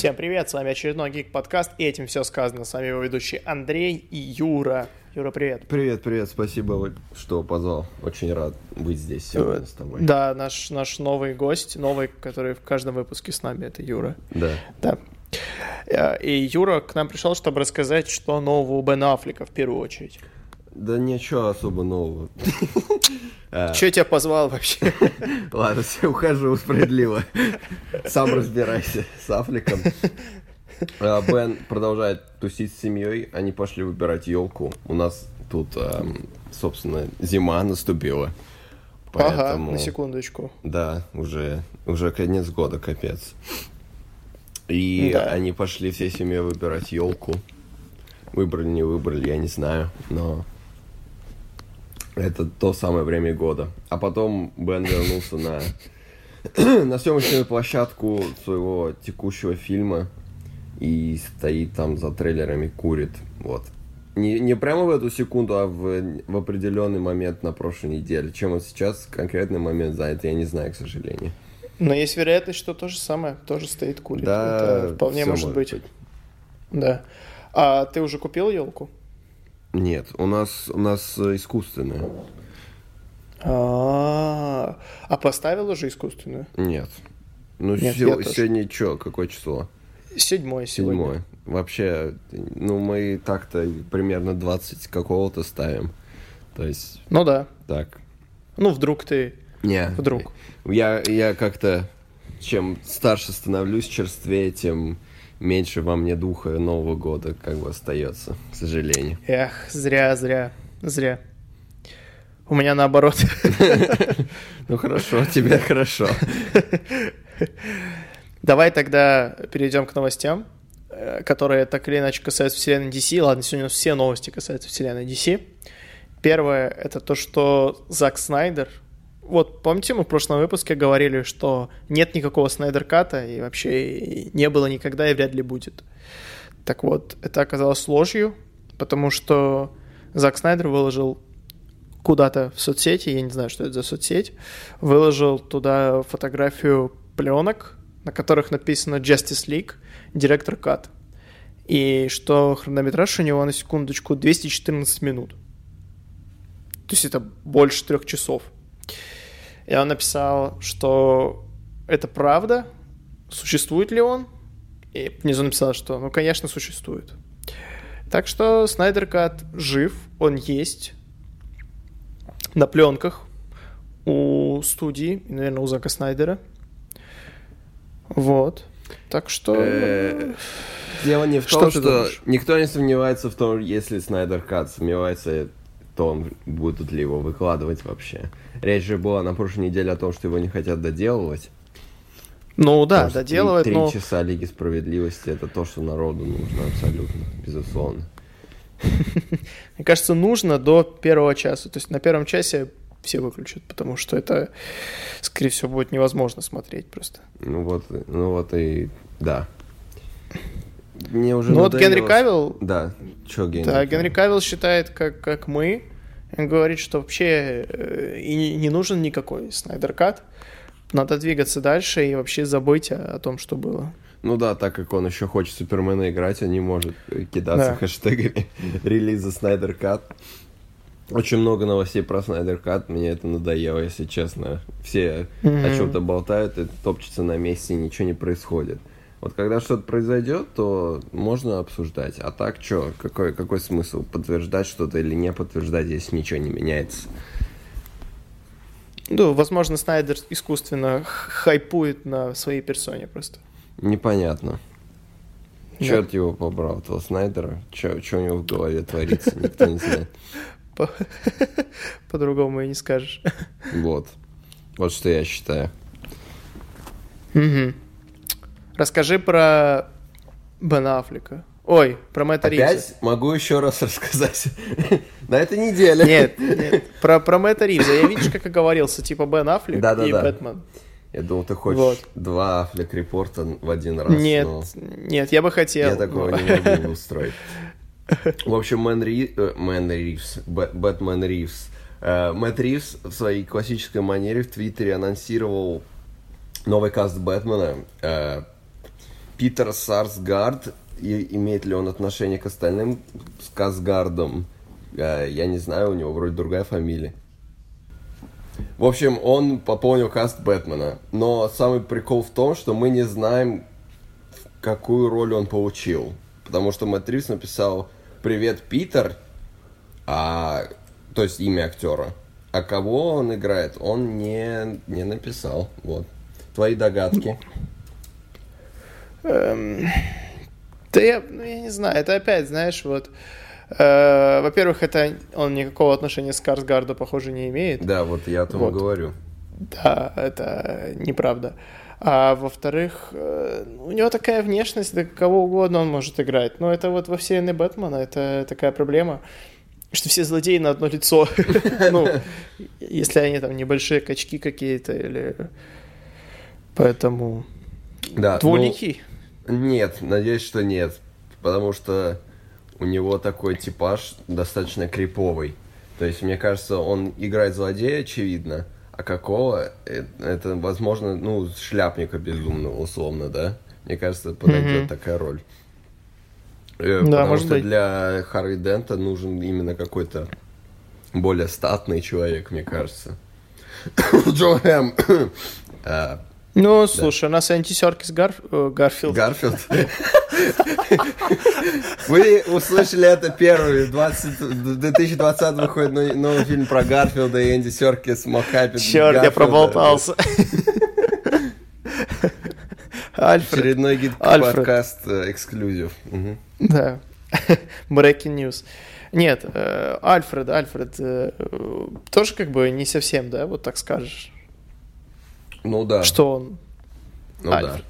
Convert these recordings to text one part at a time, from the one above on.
Всем привет, с вами очередной Гик Подкаст, и этим все сказано. С вами его ведущий Андрей и Юра. Юра, привет. Привет, привет, спасибо, что позвал. Очень рад быть здесь сегодня с тобой. Да, наш, наш новый гость, новый, который в каждом выпуске с нами, это Юра. Да. Да. Э, И Юра к нам пришел, чтобы рассказать, что нового у Бена Аффлека в первую очередь. Да ничего особо нового. Че тебя позвал вообще? Ладно, все, ухожу справедливо. Сам разбирайся с Афликом. А, Бен продолжает тусить с семьей. Они пошли выбирать елку. У нас тут, ам, собственно, зима наступила. Ага, Поэтому... на секундочку. Да, уже, уже конец года, капец. И Да. они пошли всей семьей выбирать елку. Выбрали, не выбрали, я не знаю, но это то самое время года. А потом Бен вернулся на, на съемочную площадку своего текущего фильма и стоит там за трейлерами, курит. Вот. Не, не прямо в эту секунду, а в, в определенный момент на прошлой неделе. Чем он сейчас конкретный момент занят, я не знаю, к сожалению. Но есть вероятность, что то же самое, тоже стоит курит. Да, Это вполне может быть. быть. Да. А ты уже купил елку? Нет, у нас, у нас искусственная. А, а поставил уже искусственную? Нет. Ну, Нет, сё- я тоже. сегодня что, какое число? Седьмой сегодня. Седьмое. Вообще, ну, мы так-то примерно 20 какого-то ставим. То есть, Ну да. так. Ну, вдруг ты... Не. Вдруг. Я, я как-то, чем старше становлюсь, черствее, тем меньше во мне духа Нового года как бы остается, к сожалению. Эх, зря, зря, зря. У меня наоборот. Ну хорошо, тебе хорошо. Давай тогда перейдем к новостям, э, которые так или иначе касаются вселенной DC. Ладно, сегодня все новости касаются вселенной DC. Первое — это то, что Зак Снайдер... Вот, помните, мы в прошлом выпуске говорили, что нет никакого Снайдер-ката, и вообще не было никогда и вряд ли будет. Так вот, это оказалось ложью, потому что Зак Снайдер выложил куда-то в соцсети, я не знаю, что это за соцсеть, выложил туда фотографию пленок, на которых написано Justice League, директор Кат. И что хронометраж у него на секундочку 214 минут. То есть это больше трех часов. И он написал, что это правда, существует ли он, и внизу написал, что, ну, конечно, существует. Так что Снайдер Кат жив, он есть на пленках у студии, наверное, у Зака Снайдера. Вот. Так что... Э, Дело не в Что том, что думаешь? никто не сомневается в том, если Снайдер Кат сомневается, то он, будут ли его выкладывать вообще. Речь же была на прошлой неделе о том, что его не хотят доделывать. Ну да, Потому что доделывает, три, но... часа Лиги Справедливости это то, что народу нужно абсолютно, безусловно. Мне кажется, нужно до первого часа. То есть на первом часе все выключат, потому что это, скорее всего, будет невозможно смотреть просто. Ну вот, ну вот и да. Мне уже Ну вот Генри Кавилл, Да, чё Генри? да? Генри Кавилл считает, как, как мы, говорит, что вообще э, и не, нужен никакой Снайдер Кат. Надо двигаться дальше и вообще забыть о, о том, что было. Ну да, так как он еще хочет Супермена играть, он не может э, кидаться Да. хэштегами релиза Снайдер Кат. Очень много новостей про Снайдер Кат, мне это надоело, если честно. Все о Мгм. чем-то болтают, и топчется на месте, и ничего не происходит. Вот когда что-то произойдет, то можно обсуждать. А так что, какой, какой смысл подтверждать что-то или не подтверждать, если ничего не меняется? Ну, возможно, Снайдер искусственно хайпует на своей персоне просто. Непонятно. Черт его побрал, этого Снайдера. Что у него в голове творится, никто не знает. По- По-другому и не скажешь. Вот. Вот что я считаю. Мгм. Расскажи про Бена Аффлека. Ой, про Мэтта Ривза. Опять могу еще раз рассказать. На этой неделе. Нет, нет, про, про Мэтта Ривза. Я, видишь, как оговорился, типа Бен Аффлек и Да-да-да. Бэтмен. Я думал, ты хочешь Вот. два Аффлек report а в один раз. Нет, но нет, я бы хотел. Я такого не могу устроить. В общем, Мэн, Ри- э, Мэн Ривз, Бэ- Бэтмен Ривз Э, Мэтт Ривз в своей классической манере в Твиттере анонсировал новый каст Бэтмена. Питер Сарсгард, и имеет ли он отношение к остальным Сказгардам? Э, я не знаю, у него вроде другая фамилия. В общем, он пополнил каст Бэтмена. Но самый прикол в том, что мы не знаем, какую роль он получил. Потому что Мэтт написал «Привет, Питер», а, то есть имя актера. А кого он играет, он не, не написал. Вот. Твои догадки. Эм, да я, ну, я не знаю, это опять, знаешь, вот... Э, во-первых, это он никакого отношения с Карсгарду, похоже, не имеет. Да, вот я о том Вот. говорю. Да, это неправда. А во-вторых, э, у него такая внешность, да кого угодно он может играть. Но это вот во вселенной Бэтмена, это такая проблема, что все злодеи на одно лицо. Ну, если они там небольшие качки какие-то или... Поэтому... Да, ну, Двуликий. Нет, надеюсь, что нет. Потому что у него такой типаж достаточно криповый. То есть, мне кажется, он играет злодея, очевидно, а какого, э, это, возможно, ну, шляпника безумного, условно, да? Мне кажется, подойдет Мгм. такая роль. Э, Да, Потому может что быть. для Харви Дента нужен именно какой-то более статный человек, мне кажется. Джон Хэмм. Ну, слушай, у нас Энди Серкис Гарф... э, Гарфилд. Гарфилд. Вы услышали это первый. В 20 в 2020 выходит новый, фильм про Гарфилда и Энди Серкис mocap ит. Черт, я проболтался. Альфред. Очередной гид подкаст э, эксклюзив. Да. Breaking news. Нет, э, Альфред, Альфред, тоже как бы не совсем, да, вот так скажешь, Ну да. что он Ну да. Альфред.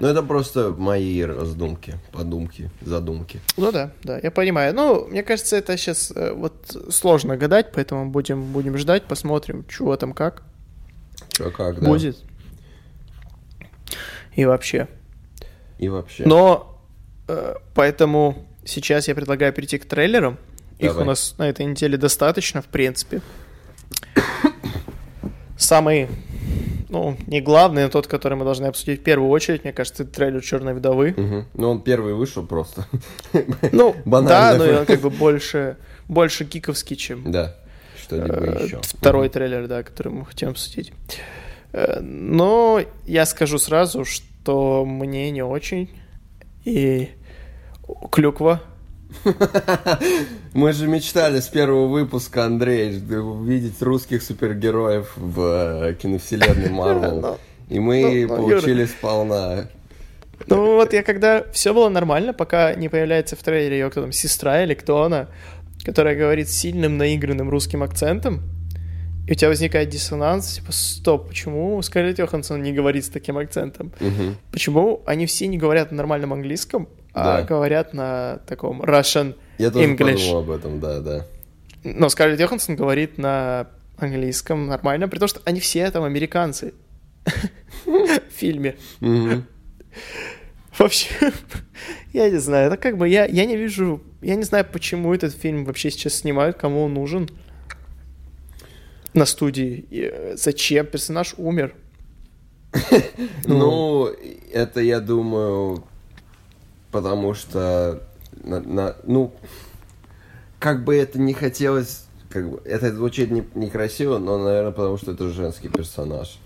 Ну это просто мои раздумки, подумки, задумки. Ну да, да, я понимаю. Ну, мне кажется, это сейчас вот сложно гадать, поэтому будем, будем ждать, посмотрим, чего там как Чё как, да. будет. И вообще. И вообще. Но э, поэтому сейчас я предлагаю перейти к трейлерам. Их Давай. у нас на этой неделе достаточно, в принципе. Самый, ну, не главный, но тот, который мы должны обсудить в первую очередь, мне кажется, это трейлер Черной вдовы. Мгм. Ну он первый вышел просто. Ну, да, но он как бы больше, больше гиковский, чем Да. Что-либо э, еще. второй трейлер, да, который мы хотим обсудить. Э, Но я скажу сразу, что мне не очень. И клюква Мы же мечтали с первого выпуска, Андрей, увидеть русских супергероев в э, киновселенной Марвел. Ну, И мы ну, ну, получили сполна. Ну вот я когда все было нормально, пока не появляется в трейлере ее кто там, сестра или кто она, которая говорит с сильным наигранным русским акцентом, и у тебя возникает диссонанс, типа, стоп, почему Скарлетт Йоханссон не говорит с таким акцентом? Мгм. Почему они все не говорят на нормальном английском, а Да. говорят на таком Russian Я тоже English? подумал об этом, да, да. Но Скарлетт Йоханссон говорит на английском нормально, при том, что они все там американцы в фильме. Вообще, я не знаю, это как бы я, я не вижу, я не знаю, почему этот фильм вообще сейчас снимают, кому он нужен на студии, и, э, зачем персонаж умер. Ну, это, я думаю, потому что, на- на- ну, как бы это не хотелось, как бы, это звучит не- некрасиво, но, наверное, потому что это женский персонаж.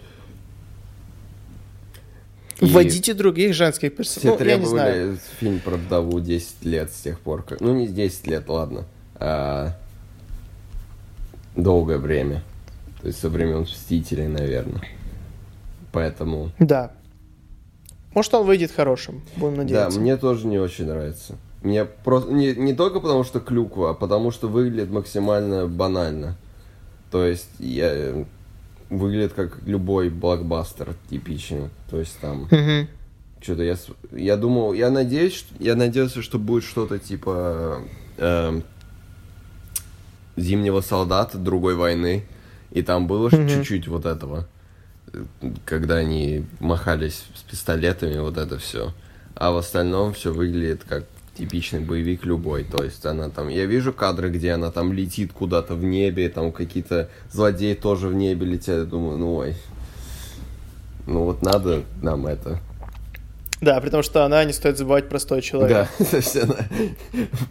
И Вводите других женских Все персонажей. Ну, я не знаю. требовали фильм про вдову 10 лет с тех пор, как... Ну, не 10 лет, ладно. а долгое время. То есть со времен Мстителей, наверное. Поэтому... Да. Может, он выйдет хорошим, будем Да, надеяться. мне тоже не очень нравится. Мне просто... Не, не только потому, что клюква, а потому, что выглядит максимально банально. То есть я... э, Выглядит как любой блокбастер типичный. То есть там... Что-то я, я думал, я надеюсь, что- я надеялся, что будет что-то типа эм, Зимнего солдата другой войны, и там было чуть-чуть вот этого, э, когда они махались с пистолетами, вот это все. А в остальном все выглядит как типичный боевик любой. То есть она там, я вижу кадры, где она там летит куда-то в небе, там какие-то злодеи тоже в небе летят. Я думаю, ну ой, ну вот надо нам это. Да, при том, что она, не стоит забывать, простой человек. Да, то есть она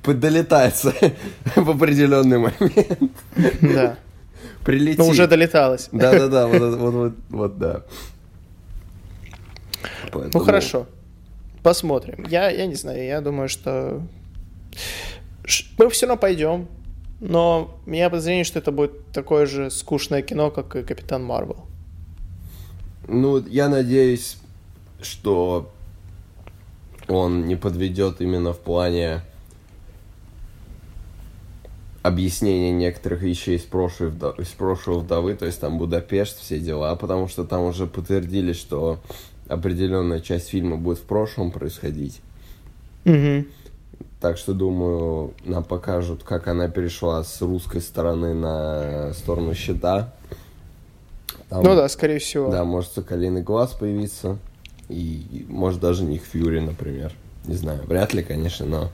долетается в определенный момент. Да. Прилетит. Ну, уже долеталась. Да-да-да, вот, вот, вот, вот, да. Поэтому... Ну, хорошо. Посмотрим. Я, я не знаю, я думаю, что мы все равно пойдем, но у меня подозрение, что это будет такое же скучное кино, как и Капитан Марвел. Ну, я надеюсь, что он не подведет именно в плане объяснения некоторых вещей из прошлой, из прошлого вдовы, то есть там Будапешт, все дела, потому что там уже подтвердили, что определенная часть фильма будет в прошлом происходить. Угу. Так что, думаю, нам покажут, как она перешла с русской стороны на сторону щита. Там, ну да, скорее всего. Да, может Соколиный глаз появиться. И, и может даже Ник Фьюри, например. Не знаю, вряд ли, конечно, но...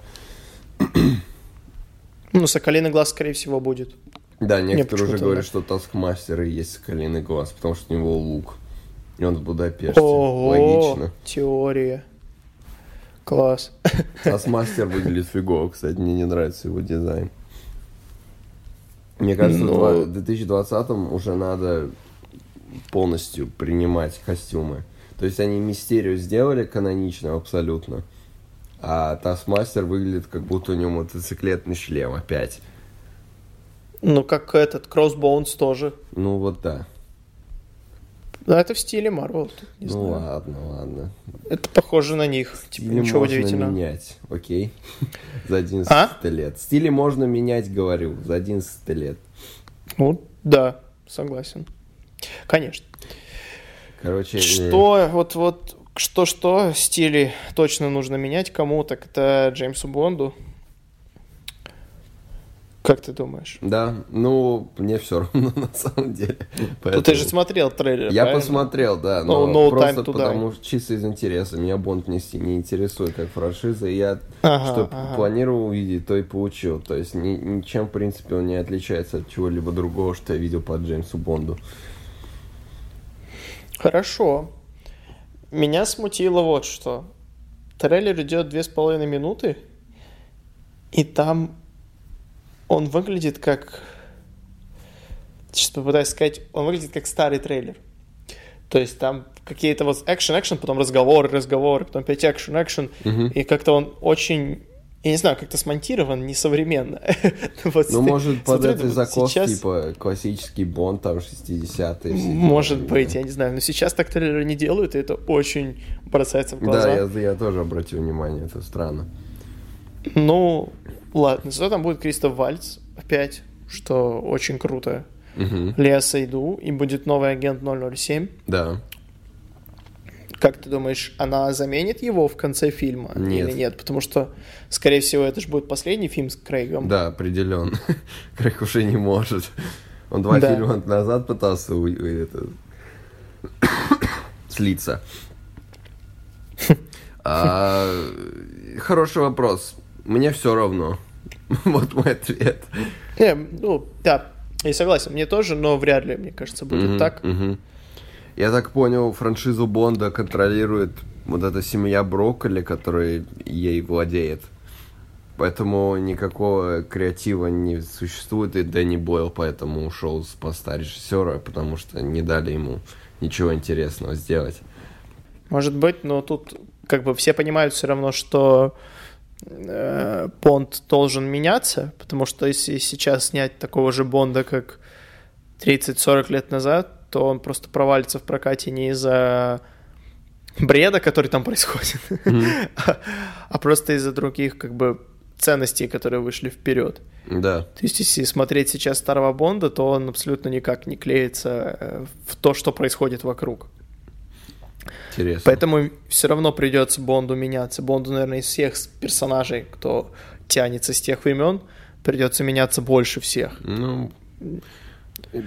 Ну, Соколиный глаз, скорее всего, будет. Да, некоторые уже говорят, да. что Таскмастер и есть Соколиный глаз, потому что у него лук. И он в Будапеште. Ого, Логично. теория. Класс. Таскмастер выглядит фигово, кстати, мне не нравится его дизайн. Мне кажется, Ну. в 2020 уже надо полностью принимать костюмы. То есть они мистерию сделали канонично абсолютно. А Таскмастер выглядит, как будто у него мотоциклетный шлем опять. Ну, как этот, Crossbones тоже. Ну вот да. Да, это в стиле Марвел, ну знаю. ладно, ладно. Это похоже на них. Типа, Стили ничего можно удивительного. менять, окей? За 11 А? лет. Стили можно менять, говорю, за 11 лет. Ну, да, согласен. Конечно. Короче, э, Что, вот, вот, что-что, стили точно нужно менять кому, так это Джеймсу Бонду. Как ты думаешь? да, ну, мне все равно на самом деле. Ну, Поэтому- ты же смотрел трейлер, Я правильно? посмотрел, да, но No- no просто потому что чисто из интереса. Меня Бонд не, не интересует как франшиза, и я Ага, что ага. планировал увидеть, то и получил. То есть ни- ничем, в принципе, он не отличается от чего-либо другого, что я видел по Джеймсу Бонду. Хорошо. Меня смутило вот что. Трейлер идет две с половиной минуты, и там он выглядит как... Сейчас попытаюсь сказать, он выглядит как старый трейлер. То есть там какие-то вот экшен-экшен, потом разговоры, разговоры, потом опять экшен-экшен, Мгм. и как-то он очень... Я не знаю, как-то смонтирован несовременно. Вот Ну, может, под этой закос, сейчас- типа, классический Бонд, там, 60-е. все Может дела, быть, да. я не знаю. Но сейчас так трейлеры не делают, и это очень бросается в глаза. Да, я, я тоже обратил внимание, это странно. Ну, ладно. Зато там будет Кристоф Вальц опять, что очень круто. Мгм. Леа Сейду, и будет новый агент 007. Да. Как ты думаешь, она заменит его в конце фильма Нет. или нет? Потому что, скорее всего, это же будет последний фильм с Крейгом. Да, определенно. Крейг уже не может. Он два Да. фильма назад пытался у- это, слиться. А, хороший вопрос. Мне все равно. Вот мой ответ. Не, ну, да, я согласен, мне тоже, но вряд ли, мне кажется, будет так. Я так понял, франшизу Бонда контролирует вот эта семья Брокколи, которая ей владеет. Поэтому никакого креатива не существует, и Дэнни Бойл поэтому ушел с поста режиссера, потому что не дали ему ничего интересного сделать. Может быть, но тут как бы все понимают все равно, что э, Бонд должен меняться, потому что если сейчас снять такого же Бонда, как 30-40 лет назад, то он просто провалится в прокате не из-за бреда, который там происходит, а, а просто из-за других как бы ценностей, которые вышли вперед. Да, То есть, если смотреть сейчас старого Бонда, то он абсолютно никак не клеится э, в то, что происходит вокруг. интересно. Поэтому все равно придется Бонду меняться. Бонду, наверное, из всех персонажей, кто тянется с тех времен, придется меняться больше всех. Ну, То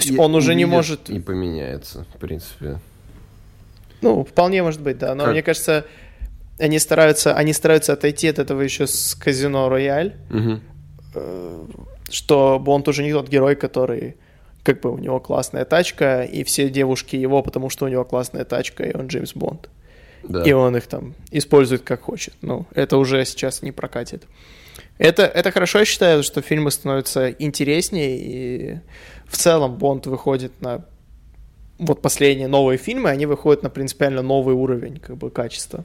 есть и- он уже не может... И поменяется, в принципе. Ну, вполне может быть, да. Но Как- мне кажется, они стараются, они стараются отойти от этого еще с казино Рояль, Мгм. что Бонд уже не тот герой, который как бы у него классная тачка, и все девушки его, потому что у него классная тачка, и он Джеймс Бонд. Да. И он их там использует как хочет. Ну, это уже сейчас не прокатит. Это, это хорошо, я считаю, что фильмы становятся интереснее, и в целом Бонд выходит на... Вот последние новые фильмы, они выходят на принципиально новый уровень как бы качества.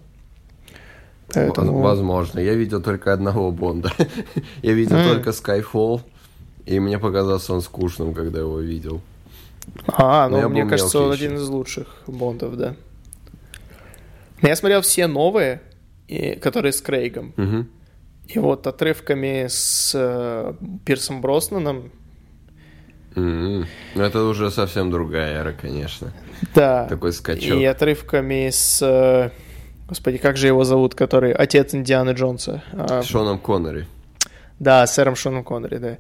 Поэтому- Возможно. Я видел только одного Бонда. Я видел только Skyfall, и мне показался он скучным, когда его видел. А, Но ну, мне кажется, он один из лучших Бондов, да. Я смотрел все новые, и- которые с Крейгом. И вот отрывками с э, Пирсом Броснаном. Ну, это уже совсем другая эра, конечно. да. Такой скачок. И отрывками с... э, Господи, как же его зовут, который отец Индианы Джонса? А, Шоном Коннери. Да, сэром Шоном Коннери, да.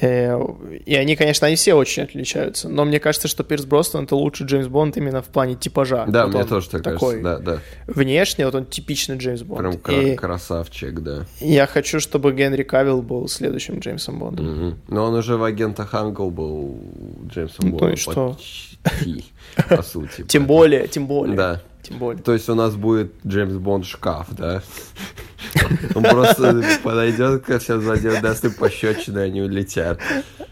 Э, И они, конечно, они все очень отличаются. Но мне кажется, что Пирс Броснан это лучший Джеймс Бонд именно в плане типажа. Да, Вот мне тоже так такой. кажется. Да, да. Внешне вот он типичный Джеймс Бонд. Прям кра- И красавчик, да. я хочу, чтобы Генри Кавилл был следующим Джеймсом Бондом. Мгм. Но он уже в агентах Англ был Джеймсом Ну, Бондом. и что? Почти, по сути. Тем более, тем более. Да. Тем более. То есть у нас будет Джеймс Бонд шкаф, да? Он просто подойдет ко всем злодеям, даст им пощечины, они улетят.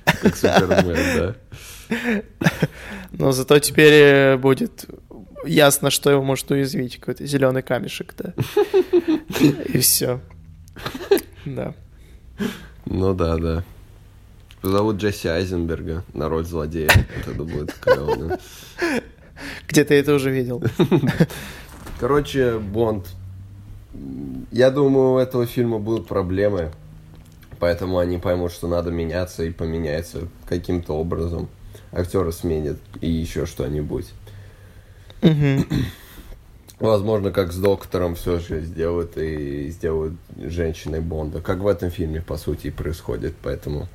Как Супермен, да? Но зато теперь э, будет ясно, что его может уязвить. Какой-то зеленый камешек, да. И все. Да. Ну да, да. Зовут Джесси Айзенберга на роль злодея. Вот Это будет клево. Где ты это уже видел? Короче, Бонд. Я думаю, у этого фильма будут проблемы. Поэтому они поймут, что надо меняться и поменяется каким-то образом. Актеры сменят и еще что-нибудь. Мгм. Возможно, как с доктором все же сделают и сделают женщиной Бонда. Как в этом фильме, по сути, и происходит. Поэтому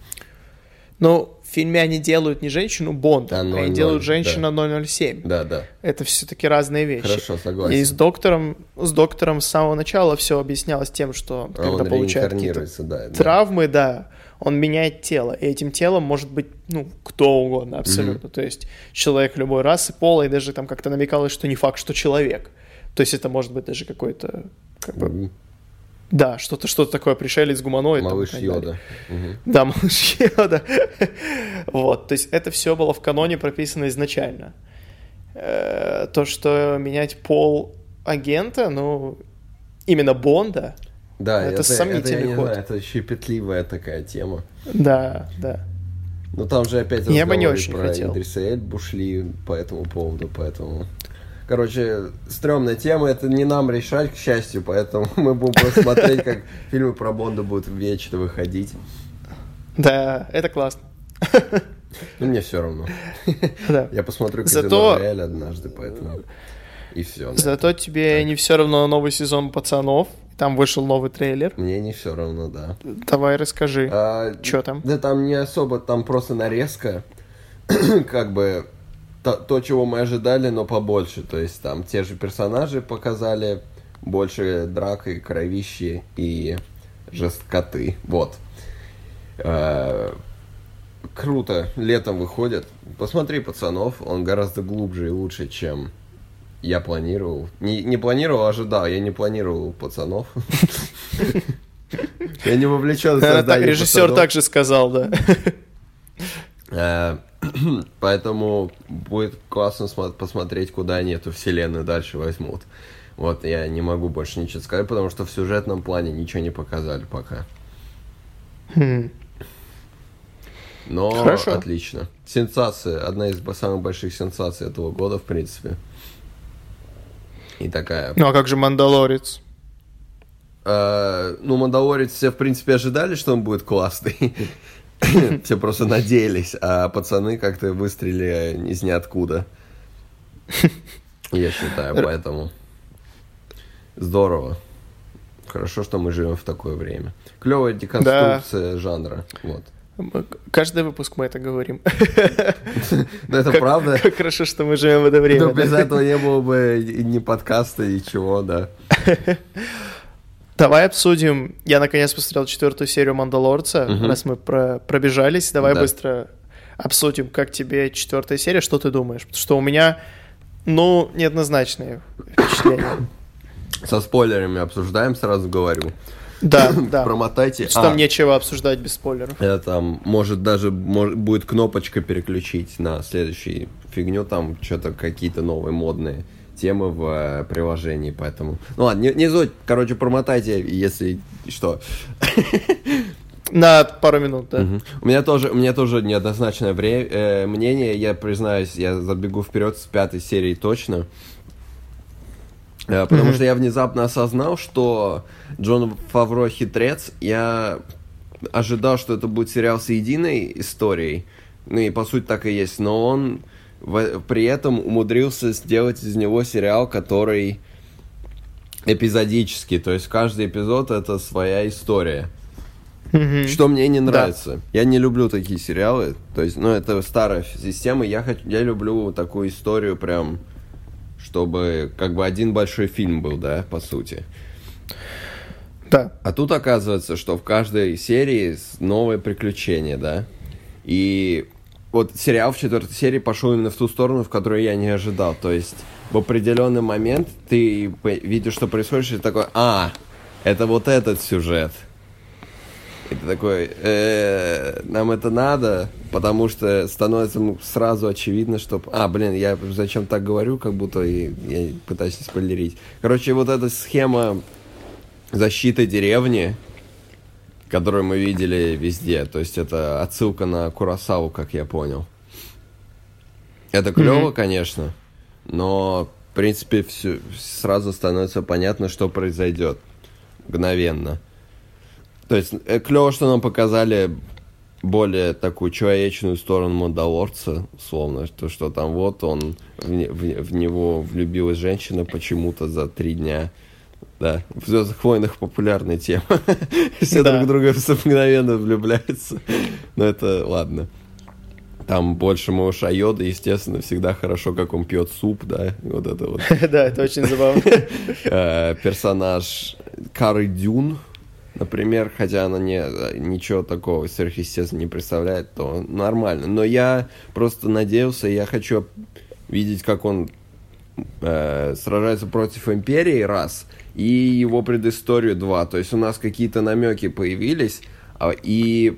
Ну, в фильме они делают не женщину Бонда, Да, они 00, делают женщина 007. да, да. Это все-таки разные вещи. Хорошо, согласен. И с доктором, с доктором с самого начала все объяснялось тем, что А когда получает какие-то да. да. травмы, да, он меняет тело. И этим телом может быть, ну, кто угодно абсолютно. То есть человек любой расы, пола, и даже там как-то намекалось, что не факт, что человек. То есть это может быть даже какой-то, как бы, Мгм. Да, что-то что такое, пришелец, гуманоид. там Малыш далее. Йода. Мгм. Да, малыш Йода. Вот, то есть это все было в каноне прописано изначально. Э, То, что менять пол агента, ну, именно Бонда, Да, Это это, сомнительный это, я не ход. знаю, это щепетливая такая тема. да, да. Но там же опять Я бы не очень про хотел. Идриса Эльбу шли по этому поводу, поэтому... Короче, стрёмная тема, это не нам решать, к счастью, поэтому мы будем просто смотреть, как фильмы про Бонда будут вечно выходить. Да, это классно. Ну, мне все равно. Да. Я посмотрю Казино Зато- Рояль однажды, поэтому... И все. Зато тебе не все равно новый сезон пацанов. Там вышел новый трейлер. Мне не все равно, да. Давай расскажи. А, Чё там? Да там не особо, там просто нарезка, как бы то, то, чего мы ожидали, но побольше. То есть там те же персонажи показали, больше драк и кровищи и жесткоты. Вот. Э, Круто, летом выходит. Посмотри пацанов, он гораздо глубже и лучше, чем я планировал. Не, не планировал, а ожидал. Я не планировал пацанов. Я не вовлечен в создание режиссер также сказал, да. Поэтому будет классно смо- посмотреть, куда они эту вселенную дальше возьмут. Вот, я не могу больше ничего сказать, потому что в сюжетном плане ничего не показали пока. Хм. Но Хорошо. отлично. Сенсация, одна из самых больших сенсаций этого года, в принципе. И такая... Ну а как же Мандалорец? Э, ну, Мандалорец все, в принципе, ожидали, что он будет классный. Все просто надеялись, а пацаны как-то выстрелили из ниоткуда. Я считаю, поэтому здорово. Хорошо, что мы живем в такое время. Клевая деконструкция жанра. Вот. Каждый выпуск мы это говорим. Ну, это правда. Как хорошо, что мы живем в это время. Но без этого не было бы ни подкаста, ничего, да. Давай обсудим. Я наконец посмотрел четвертую серию Мандалорца, раз мы пробежались. Давай быстро обсудим, как тебе четвертая серия, что ты думаешь. Потому что у меня, ну, неоднозначные впечатления. Со спойлерами обсуждаем, сразу говорю. Да, да. Промотайте. Что там а, нечего обсуждать без спойлеров. Это там, может, даже может, будет кнопочка переключить на следующую фигню, там что-то какие-то новые модные темы в э, приложении, поэтому... Ну ладно, не, не суть, короче, промотайте, если что. На пару минут, да. Угу. У меня тоже, у меня тоже неоднозначное вре- э, мнение, я признаюсь, я забегу вперед с пятой серии точно. Э, потому mm-hmm. что я внезапно осознал, что Джон Фавро хитрец. Я ожидал, что это будет сериал с единой историей. Ну и по сути так и есть. Но он при этом умудрился сделать из него сериал, который эпизодический. То есть каждый эпизод это своя история. Mm-hmm. Что мне не нравится. Да. Я не люблю такие сериалы. То есть, ну, это старая система. Я, хочу, я люблю такую историю прям чтобы как бы один большой фильм был, да, по сути. Да. А тут оказывается, что в каждой серии новое приключение, да. И вот сериал в четвертой серии пошел именно в ту сторону, в которую я не ожидал. То есть в определенный момент ты видишь, что происходит, и такой, а, это вот этот сюжет. И ты такой, э, нам это надо, потому что становится сразу очевидно, что... А, блин, я зачем так говорю, как будто я пытаюсь спойлерить. Короче, вот эта схема защиты деревни, которую мы видели везде, то есть это отсылка на Курасаву, как я понял. Это клево, mm-hmm. конечно, но, в принципе, все, сразу становится понятно, что произойдет мгновенно. То есть э, клево, что нам показали более такую человечную сторону Мандалорца, словно, то, что там вот он, в, в, в него влюбилась женщина почему-то за три дня. Да, в Звездных войнах популярная тема. Все друг друга мгновенно влюбляются. Но это ладно. Там больше малыша Йода, естественно, всегда хорошо, как он пьет суп, да, вот это вот. Да, это очень забавно. Э, персонаж Кары Дюн, например, хотя она не, ничего такого сверхъестественного не представляет, то нормально. Но я просто надеялся, я хочу видеть, как он э, сражается против Империи, раз, и его предысторию, два. То есть у нас какие-то намеки появились, а, и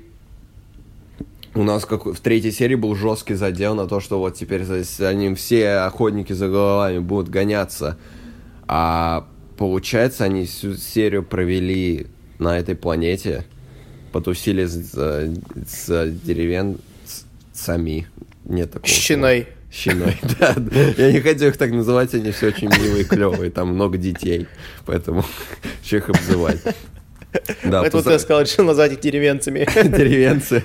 у нас как в третьей серии был жесткий задел на то, что вот теперь за ним все охотники за головами будут гоняться. А получается, они всю серию провели на этой планете, потусили с, с деревен сами. Нет такого. Щиной. Щиной, да. Я не хотел их так называть, они все очень милые, клевые, там много детей, поэтому что их обзывать. Да, Поэтому поза... ты сказал, решил назвать их деревенцами. Деревенцы.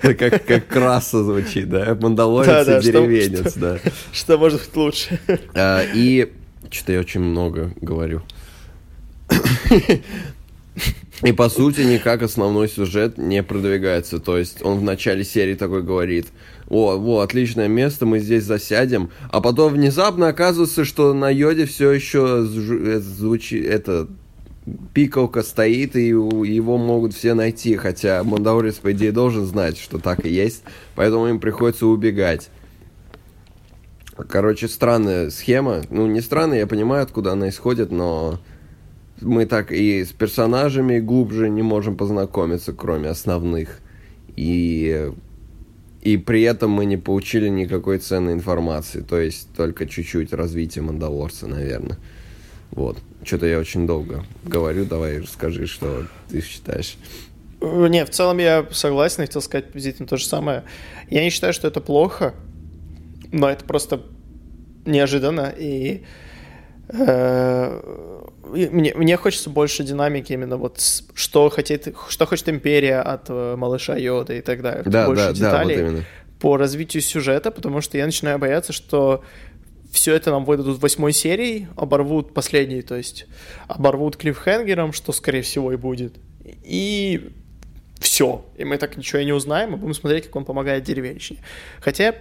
Как, как краса звучит, да? Мандалорец да, да, и деревенец, что, да. Что может быть лучше? А, и что-то я очень много говорю. И по сути никак основной сюжет не продвигается. То есть он в начале серии такой говорит, о, о, отличное место, мы здесь засядем. А потом внезапно оказывается, что на йоде все еще э, звучит, это, пикалка стоит, и его могут все найти. Хотя Мандаурис, по идее, должен знать, что так и есть. Поэтому им приходится убегать. Короче, странная схема. Ну, не странная, я понимаю, откуда она исходит, но мы так и с персонажами глубже не можем познакомиться, кроме основных. И, и при этом мы не получили никакой ценной информации. То есть только чуть-чуть развития Мандалорца, наверное. Вот. Что-то я очень долго говорю. Давай расскажи, что ты считаешь. Не, в целом я согласен, хотел сказать приблизительно то же самое. Я не считаю, что это плохо, но это просто неожиданно, и э, мне, мне хочется больше динамики именно вот что хочет, что хочет Империя от э, малыша Йода и так далее. Да, больше да, деталей да, вот именно. по развитию сюжета, потому что я начинаю бояться, что все это нам выдадут восьмой серии, оборвут последний, то есть оборвут клиффхенгером, что скорее всего и будет. И все. И мы так ничего и не узнаем, и будем смотреть, как он помогает деревенщине. Хотя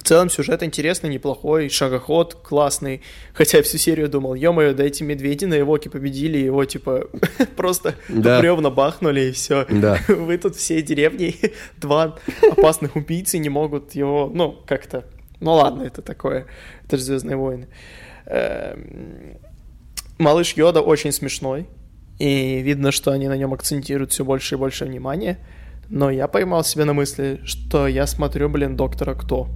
в целом сюжет интересный, неплохой, шагоход классный. Хотя я всю серию думал, ё-моё, да эти медведи на Эвоке победили, его типа просто Да. бревна бахнули и все. Да. Вы тут все деревни, два опасных убийцы не могут его, ну, как-то... Ну ладно, это такое, это же Звездные войны. Эм, Малыш Йода очень смешной, и видно, что они на нем акцентируют все больше и больше внимания. Но я поймал себя на мысли, что я смотрю, блин, Доктора Кто.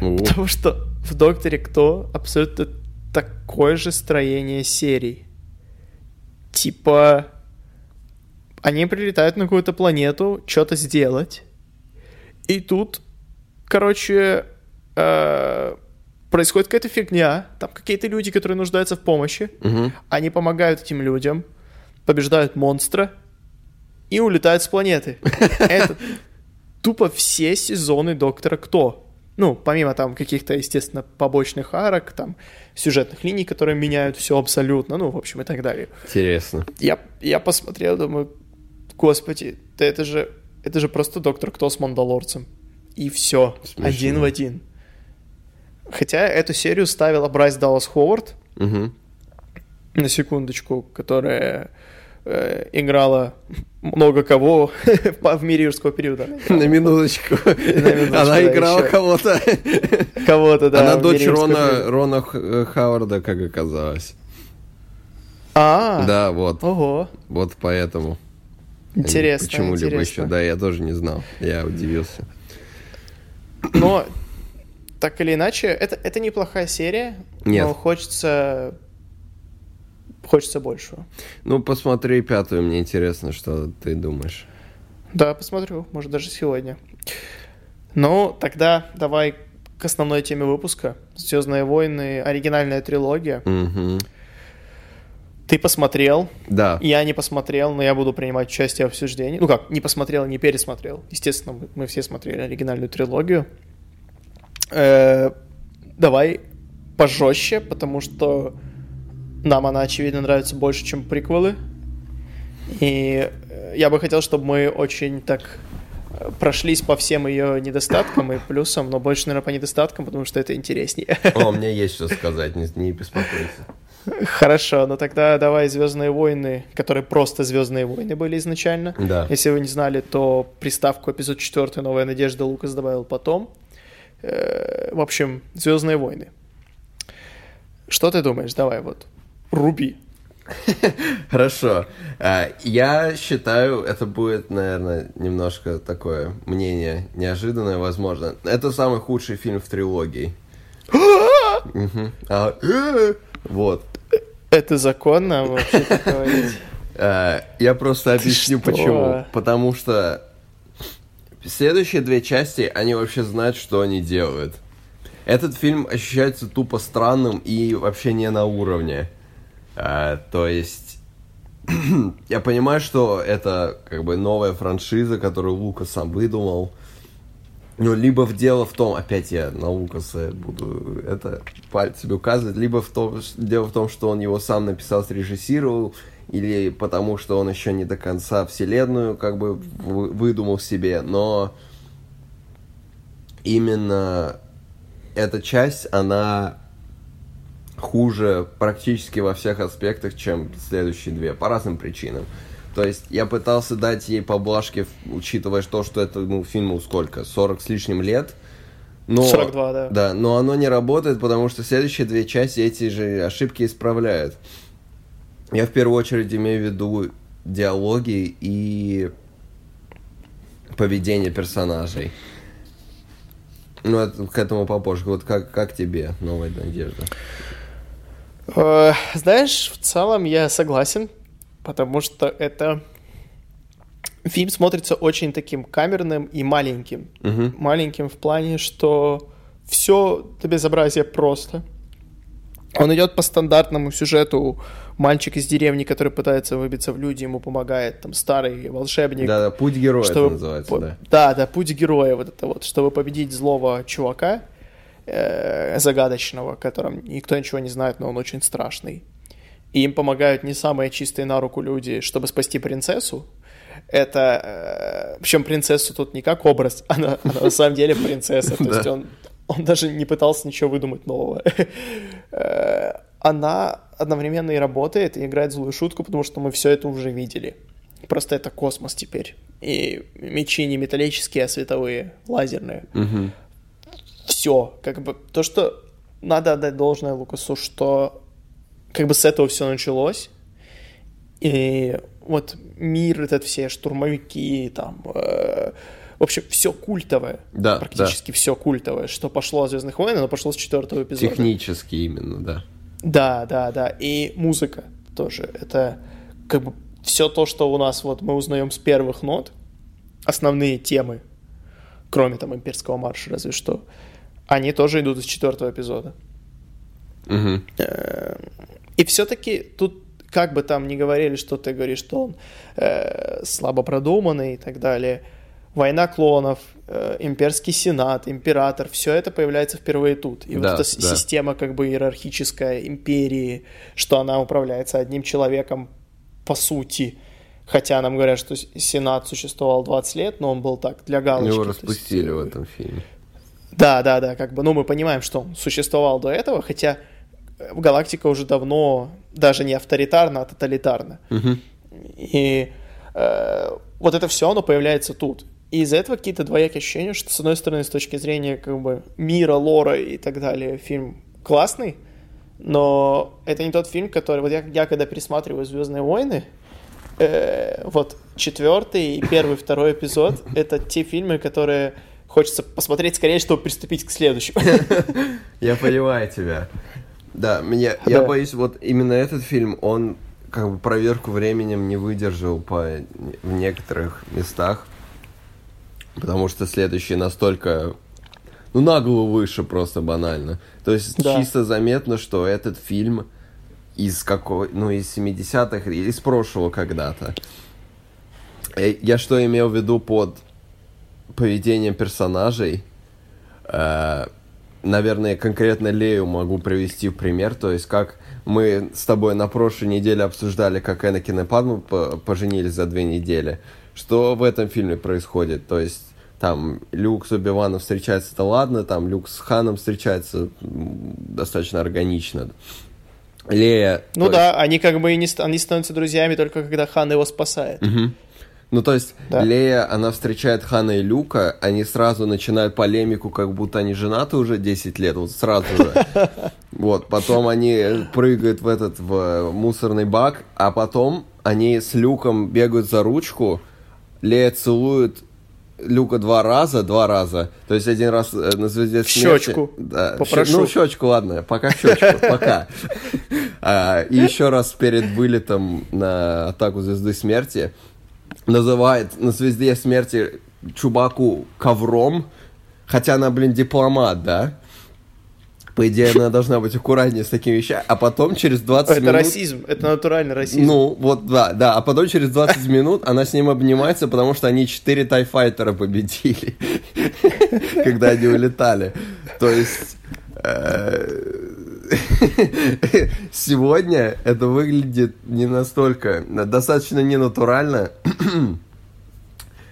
Потому что в Докторе Кто абсолютно такое же строение серий. Типа, они прилетают на какую-то планету, что-то сделать. И тут, короче, э, происходит какая-то фигня. Там какие-то люди, которые нуждаются в помощи. Они помогают этим людям, побеждают монстра и улетают с планеты. Это тупо все сезоны Доктора Кто. Ну, помимо там каких-то, естественно, побочных арок, там, сюжетных линий, которые меняют все абсолютно, ну, в общем, и так далее. Интересно. Я, я посмотрел, думаю, господи, да это же, это же просто Доктор Кто с Мандалорцем. И все, Смешно. один в один. Хотя эту серию ставила Брайс Даллас Ховард, Мгм. на секундочку, которая э, играла много кого в мире юрского периода. Она играла На минуточку. минуточку, Она да, играла кого-то. Кого-то, да. Она дочь Рона. Рона э, Хауарда, как оказалось. А, Да, вот. ого, Вот поэтому. интересно, Почему-либо еще. Да, я тоже не знал. Я удивился. Но, так или иначе, это, это неплохая серия, Нет. но хочется... Хочется большего. Ну, посмотри пятую, мне интересно, что ты думаешь. Да, посмотрю, может, даже сегодня. Ну, тогда давай к основной теме выпуска. Звездные войны, оригинальная трилогия. Мгм. Ты посмотрел, Да. я не посмотрел, но я буду принимать участие в обсуждении. Ну как, не посмотрел, не пересмотрел. Естественно, мы, все смотрели оригинальную трилогию. Э, давай пожестче, потому что нам она, очевидно, нравится больше, чем приквелы. И э, я бы хотел, чтобы мы очень так э, прошлись по всем ее недостаткам и плюсам, но больше, наверное, по недостаткам, потому что это интереснее. О, у меня есть что сказать, не, не беспокойся. Хорошо, но тогда давай Звездные войны, которые просто Звездные войны были изначально. Да. Если вы не знали, то приставку эпизод 4 Новая надежда Лукас добавил потом. Э, В общем, Звездные войны. Что ты думаешь? Давай вот. Руби. Хорошо. А, Я считаю, это будет, наверное, немножко такое мнение неожиданное, возможно. Это самый худший фильм в трилогии. А, Вот. Это законно вообще так говорить? А, Я просто объясню почему. Потому что следующие две части, они вообще знают, что они делают. Этот фильм ощущается тупо странным и вообще не на уровне. А, то есть, я понимаю, что это как бы новая франшиза, которую Лукас сам выдумал. Ну, либо в дело в том, опять я на Лукаса буду это пальцами указывать, либо в том, дело в том, что он его сам написал, срежиссировал, или потому что он еще не до конца вселенную как бы вы- выдумал себе, но именно эта часть, она хуже практически во всех аспектах, чем следующие две, по разным причинам. То есть я пытался дать ей поблажки, учитывая то, что этому фильму сколько, 40 с лишним лет. Но, 42, да. Да, но оно не работает, потому что следующие две части эти же ошибки исправляют. Я в первую очередь имею в виду диалоги и поведение персонажей. Ну, это, к этому попозже. Вот как, как тебе новая надежда? Э, Знаешь, в целом я согласен, потому что это фильм смотрится очень таким камерным и маленьким. Мгм. Маленьким в плане, что все до безобразия просто. Он идет по стандартному сюжету. Мальчик из деревни, который пытается выбиться в люди, ему помогает там старый волшебник. Да, да, путь героя чтобы это называется, да. Да, да, путь героя вот это вот, чтобы победить злого чувака э, загадочного, о котором никто ничего не знает, но он очень страшный. И им помогают не самые чистые на руку люди, чтобы спасти принцессу. это... Э, причем принцессу тут не как образ, она, она на самом деле принцесса. То есть он, он даже не пытался ничего выдумать нового. Э, она одновременно и работает, и играет злую шутку, потому что мы все это уже видели. Просто это космос теперь. И мечи не металлические, а световые, лазерные. Угу. Все. Как бы то, что надо отдать должное Лукасу, что как бы с этого все началось. И вот мир этот все штурмовики, там, э, в общем, все культовое. Да, практически да. все культовое, что пошло от Звездных войн, оно пошло с четвертого эпизода. Технически именно, да. Да, да, да. И музыка тоже. Это как бы все то, что у нас вот мы узнаем с первых нот, основные темы, кроме там имперского марша, разве что, они тоже идут из четвертого эпизода. Угу. И все-таки тут как бы там ни говорили, что ты говоришь, что он э, слабо продуманный и так далее, война клонов, э, имперский сенат, император, все это появляется впервые тут. И да, вот эта да. система как бы иерархическая империи, что она управляется одним человеком по сути. Хотя нам говорят, что Сенат существовал 20 лет, но он был так, для галочки. Его распустили есть, в этом фильме. Да, да, да, как бы, ну, мы понимаем, что он существовал до этого, хотя галактика уже давно даже не авторитарна, а тоталитарна. Угу. И э, вот это все, оно появляется тут. И из-за этого какие-то двоякие ощущения, что, с одной стороны, с точки зрения как бы мира, лора и так далее, фильм классный, но это не тот фильм, который... Вот я, я когда пересматриваю «Звездные войны», э, вот четвертый, первый, второй эпизод — это те фильмы, которые хочется посмотреть скорее, чтобы приступить к следующему. Я понимаю тебя. Да, меня, я боюсь, вот именно этот фильм, он как бы проверку временем не выдержал по, в некоторых местах, потому что следующий настолько ну, на голову выше просто банально. То есть да. чисто заметно, что этот фильм из какой, ну, из 70-х или из прошлого когда-то. Э, я что имел в виду под поведением персонажей? Э, наверное, конкретно Лею могу привести в пример. То есть, как мы с тобой на прошлой неделе обсуждали, как Энакин и Падма поженились за две недели. Что в этом фильме происходит? То есть, там Люк с Оби-Ваном встречается, это ладно, там Люк с Ханом встречается достаточно органично. Лея... Ну да, есть... они как бы и не, они становятся друзьями только когда Хан его спасает. Угу. Ну, то есть, да. Лея, она встречает Хана и Люка, они сразу начинают полемику, как будто они женаты уже 10 лет, вот сразу же. Вот, потом они прыгают в этот, в мусорный бак, а потом они с Люком бегают за ручку, Лея целует Люка два раза, два раза. То есть один раз э, на звезде смерти. щечку. Да. Попрошу. Ну, щечку, ладно, пока щечку, пока. А, и еще раз перед вылетом на атаку звезды смерти называет на звезде смерти Чубаку ковром, хотя она, блин, дипломат, да? По идее, она должна быть аккуратнее с такими вещами, а потом через 20 это минут... Это расизм, это натуральный расизм. Ну, вот, да, да, а потом через 20 минут она с ним обнимается, потому что они 4 тайфайтера победили, когда они улетали. То есть... Сегодня это выглядит не настолько... Достаточно ненатурально.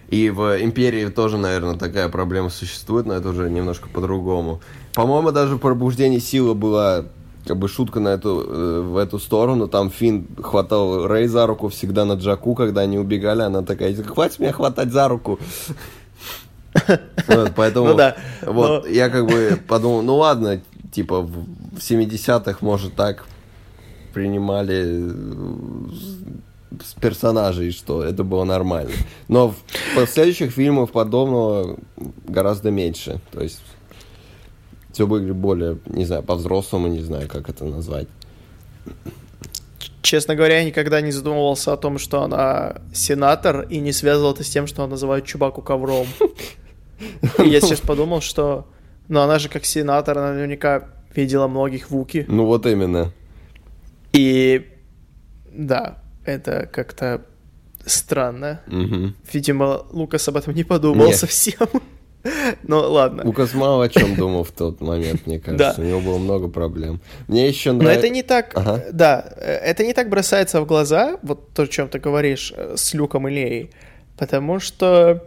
И в Империи тоже, наверное, такая проблема существует, но это уже немножко по-другому. По-моему, даже пробуждение силы была как бы шутка на эту, э, в эту сторону. Там Финн хватал Рэй за руку всегда на Джаку, когда они убегали. Она такая, хватит меня хватать за руку. Вот, поэтому ну, да, вот но... я как бы подумал, ну ладно, типа в 70-х, может, так принимали с персонажей, что это было нормально. Но в последующих фильмах подобного гораздо меньше. То есть все выглядит более, не знаю, по-взрослому, не знаю, как это назвать. Честно говоря, я никогда не задумывался о том, что она сенатор, и не связывал это с тем, что она называет Чубаку ковром. И я сейчас подумал, что... Ну, она же как сенатор, она наверняка видела многих Вуки. Ну, вот именно. И... Да, это как-то странно. Угу. Видимо, Лукас об этом не подумал Нет. совсем. Ну ладно. Лукас мало о чем думал в тот момент, мне кажется. У него было много проблем. Мне еще нравится. Но это не так. Ага. Да, это не так бросается в глаза, вот то, о чем ты говоришь, э, с Люком и Леей. Потому что,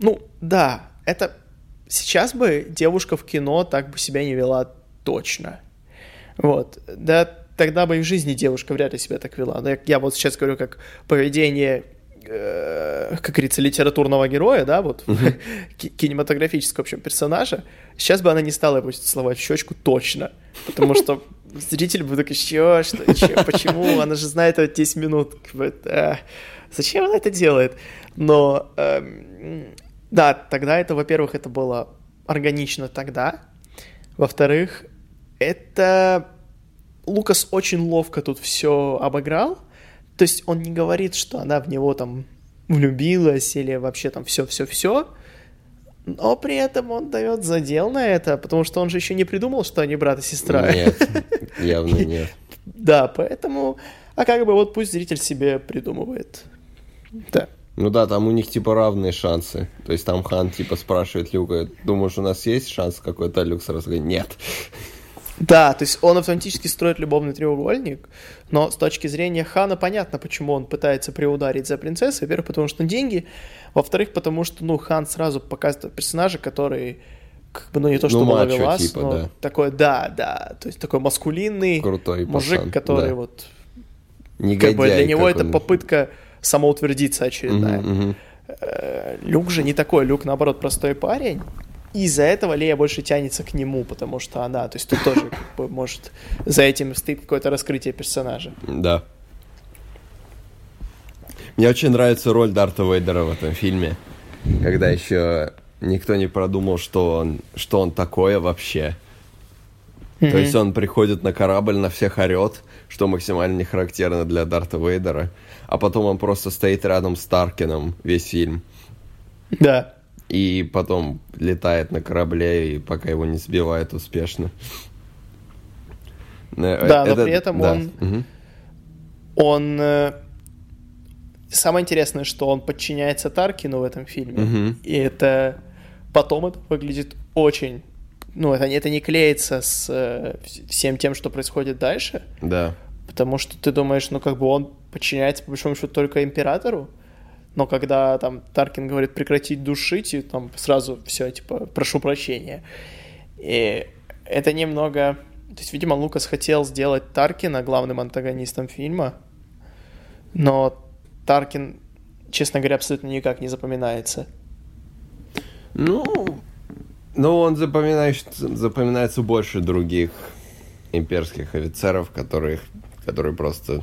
ну, да, это сейчас бы девушка в кино так бы себя не вела точно. Вот. Да, тогда бы и в жизни девушка вряд ли себя так вела. Но я, я вот сейчас говорю как поведение э, как говорится, литературного героя, да, вот, кинематографического, в общем, персонажа, сейчас бы она не стала его целовать в щечку точно, потому что зритель бы такой, что, что, что, почему, она же знает это 10 минут, э, зачем она это делает? Но, э, да, тогда это, во-первых, это было органично тогда, во-вторых, это Лукас очень ловко тут все обыграл, то есть он не говорит, что она в него там влюбилась или вообще там все-все-все, но при этом он дает задел на это, потому что он же еще не придумал, что они брат и сестра. Нет, явно нет. Да, поэтому, а как бы вот пусть зритель себе придумывает. Да. Ну да, там у них типа равные шансы. То есть там Хан типа спрашивает Люка, думаешь, у нас есть шанс какой-то? Люк сразу говорит, нет. Да, то есть он автоматически строит любовный треугольник, но с точки зрения Хана понятно, почему он пытается приударить за принцессой. Во-первых, потому что деньги, во-вторых, потому что, ну, Хан сразу показывает персонажа, который как бы, ну, не то, что ну, ловелас, типа, но да. такой, да, да, то есть такой маскулинный Крутой мужик, пацан, который да. вот... Негодяй как бы для него это он. попытка самоутвердиться очередная. Мгм. Э, Люк же не такой, Люк, наоборот, простой парень, и из-за этого Лея больше тянется к нему, потому что она, то есть тут тоже как бы, может за этим стоит какое-то раскрытие персонажа. Да. Мне очень нравится роль Дарта Вейдера в этом фильме, когда еще никто не продумал, что он, что он такое вообще. То есть он приходит на корабль, на всех орет, что максимально не характерно для Дарта Вейдера, а потом он просто стоит рядом с Таркином весь фильм, Да. и потом летает на корабле, и пока его не сбивает успешно. Э, Да, но это- при этом да, он- мгм. Он... э, Самое интересное, что он подчиняется Таркину в этом фильме. Мгм. И это... Потом это выглядит очень... Ну, это, это не клеится с э, вс- всем тем, что происходит дальше. Да. Потому что ты думаешь, ну, как бы он подчиняется, по большому счету, только императору. Но когда там Таркин говорит прекратить душить, и там сразу все, типа, прошу прощения. И это немного... То есть, видимо, Лукас хотел сделать Таркина главным антагонистом фильма, но Таркин, честно говоря, абсолютно никак не запоминается. Ну, ну он запоминается, запоминается больше других имперских офицеров, которых, которые просто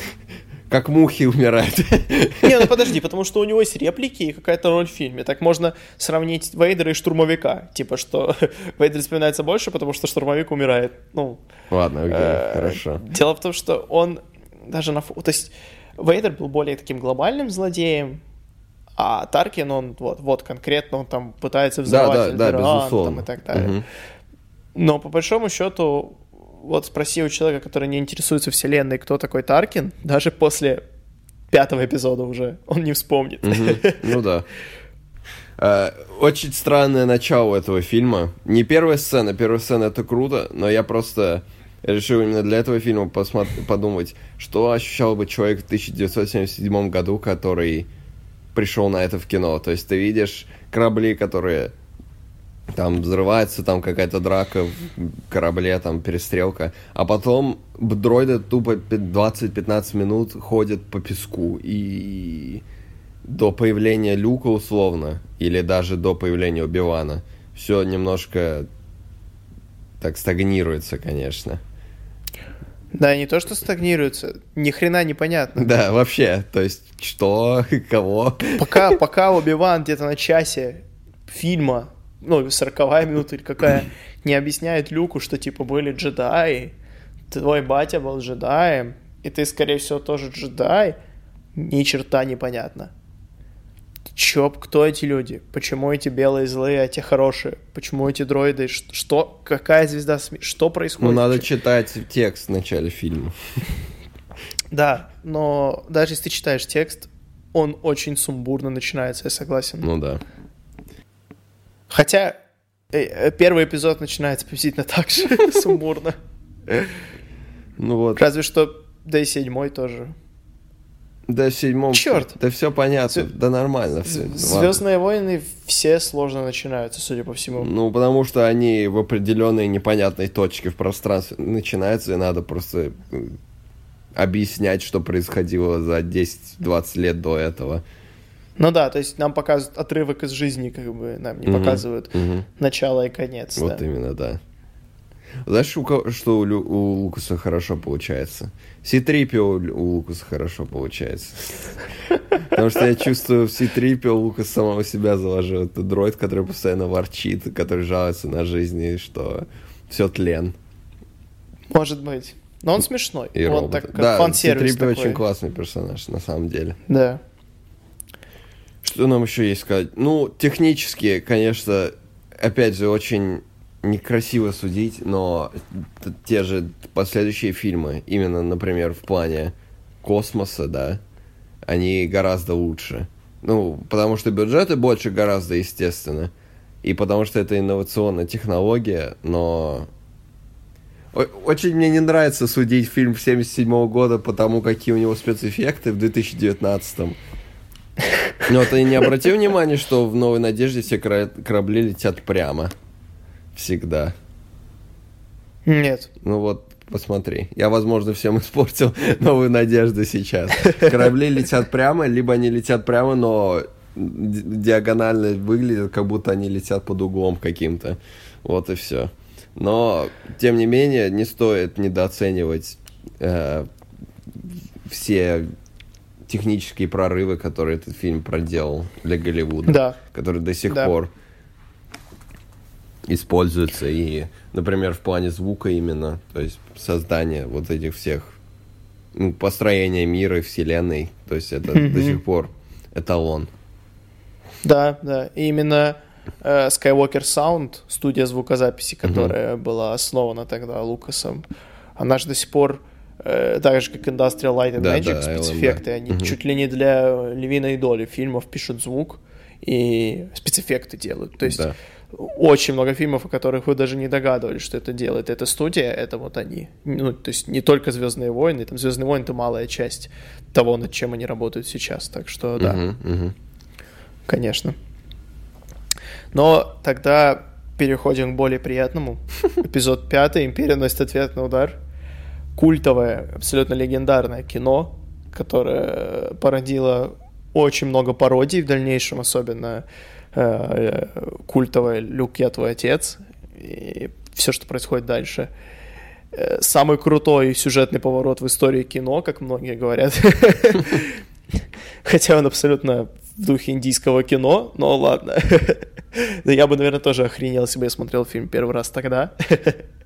как мухи умирают. Не, ну подожди, потому что у него есть реплики и какая-то роль в фильме. Так можно сравнить Вейдера и штурмовика. Типа, что Вейдер вспоминается больше, потому что штурмовик умирает. Ну, Ладно, окей, Э, хорошо. Дело в том, что он даже на... То есть Вейдер был более таким глобальным злодеем, а Таркин, он вот, вот конкретно, он там пытается взорвать Да, да, да, безусловно. там, и так далее. Мгм. Но по большому счету, вот спроси у человека, который не интересуется вселенной, кто такой Таркин, даже после пятого эпизода уже он не вспомнит. Мгм. Ну да. Э, Очень странное начало этого фильма. Не первая сцена, первая сцена это круто, но я просто решил именно для этого фильма посмотр- подумать, что ощущал бы человек в 1977 году, который пришел на это в кино. То есть ты видишь корабли, которые там взрывается, там какая-то драка в корабле, там перестрелка, а потом дроиды тупо пи- 20-15 минут ходят по песку, и до появления Люка условно, или даже до появления Убивана, все немножко так стагнируется, конечно. Да, не то, что стагнируется, ни хрена непонятно. Да, вообще, то есть, что, кого? Пока, пока Оби-Ван где-то на часе фильма, ну, 40 минута или какая, не объясняет Люку, что, типа, были джедаи, твой батя был джедаем, и ты, скорее всего, тоже джедай, ни черта непонятно. Чё, кто эти люди? Почему эти белые злые, а те хорошие? Почему эти дроиды? Что? Какая звезда СМИ? Что происходит? Ну, надо читать текст в начале фильма. Да, но даже если ты читаешь текст, он очень сумбурно начинается, я согласен. Ну да. Хотя э, э, первый эпизод начинается приблизительно так же сумбурно. Ну вот. Разве что да и седьмой тоже. Да, в седьмом... Черт! Да все понятно, Зве- да нормально все. Звездные войны все сложно начинаются, судя по всему. Ну, потому что они в определенной непонятной точке в пространстве начинаются, и надо просто э, объяснять, что происходило за 10-20 лет до этого. Ну да, то есть нам показывают отрывок из жизни, как бы нам не Мгм. показывают Мгм. начало и конец. Вот да. именно, да. Знаешь, у что у, Лю- у Лукаса хорошо получается? Ситрипио у, Лукаса хорошо получается. Потому что я чувствую, в Ситрипио Лукас самого себя заложил. Это дроид, который постоянно ворчит, который жалуется на жизнь, и что все тлен. Может быть. Но он смешной. И он роботы. так, как да, фан-сервис такой. очень классный персонаж, на самом деле. Да. Что нам еще есть сказать? Ну, технически, конечно, опять же, очень некрасиво судить, но те же последующие фильмы, именно, например, в плане космоса, да, они гораздо лучше. Ну, потому что бюджеты больше гораздо, естественно. И потому что это инновационная технология, но... Очень мне не нравится судить фильм 77 года по тому, какие у него спецэффекты в 2019 но ты не обратил внимания, что в «Новой надежде» все корабли летят прямо? Всегда. Нет. Ну вот, посмотри. Я, возможно, всем испортил «Новую надежду» сейчас. Корабли летят прямо, либо они летят прямо, но ди- диагонально выглядят, как будто они летят под углом каким-то. Вот и все. Но, тем не менее, не стоит недооценивать э, все технические прорывы, которые этот фильм проделал для Голливуда Да. который до сих Да. пор используется и, например, в плане звука именно, то есть создание вот этих всех ну, построения мира и вселенной, то есть это Мгм. до сих пор эталон. Да, да. И именно э, Skywalker Sound, студия звукозаписи, которая была основана тогда Лукасом, она же до сих пор, э, так же как Industrial Light and Да, Magic, да, спецэффекты, LMD. они Мгм. чуть ли не для львиной доли фильмов пишут звук и спецэффекты делают. То есть Да. Очень много фильмов, о которых вы даже не догадывались, что это делает эта студия, это вот они. Ну, то есть не только Звездные войны, там Звездные войны это малая часть того, над чем они работают сейчас. Так что да. Конечно. Но тогда переходим к более приятному. Эпизод пятый. Империя носит ответный удар. Культовое, абсолютно легендарное кино, которое породило очень много пародий в дальнейшем, особенно э, э, культовое «Люк, я твой отец» и все, что происходит дальше. Э, Самый крутой сюжетный поворот в истории кино, как многие говорят. Хотя он абсолютно в духе индийского кино, но ладно. Да я бы, наверное, тоже охренел, если бы я смотрел фильм первый раз тогда.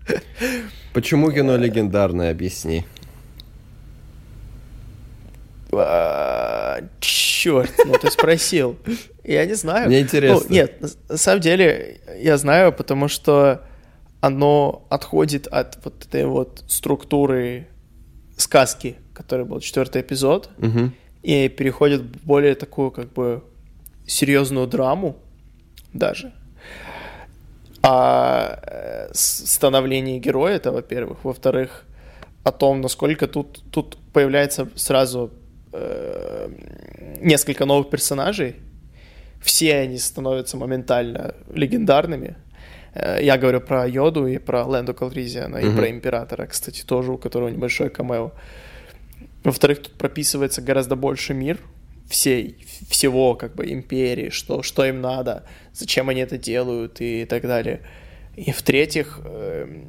Почему кино легендарное, объясни. Черт, ну ты спросил. Я не знаю. Мне интересно. Ну, нет, на- самом деле я знаю, потому что оно отходит от вот этой вот структуры сказки, который был четвертый эпизод, и переходит в более такую как бы серьезную драму даже. О э, с- становлении героя, это во-первых. Во-вторых, о том, насколько тут, тут появляется сразу э, несколько новых персонажей. Все они становятся моментально легендарными. Э, Я говорю про Йоду и про Лэнду Калризиана, и Мгм. про Императора, кстати, тоже, у которого небольшое камео. Во-вторых, тут прописывается гораздо больше мир всей, всего как бы империи, что, что им надо, зачем они это делают и так далее. И в-третьих, эм,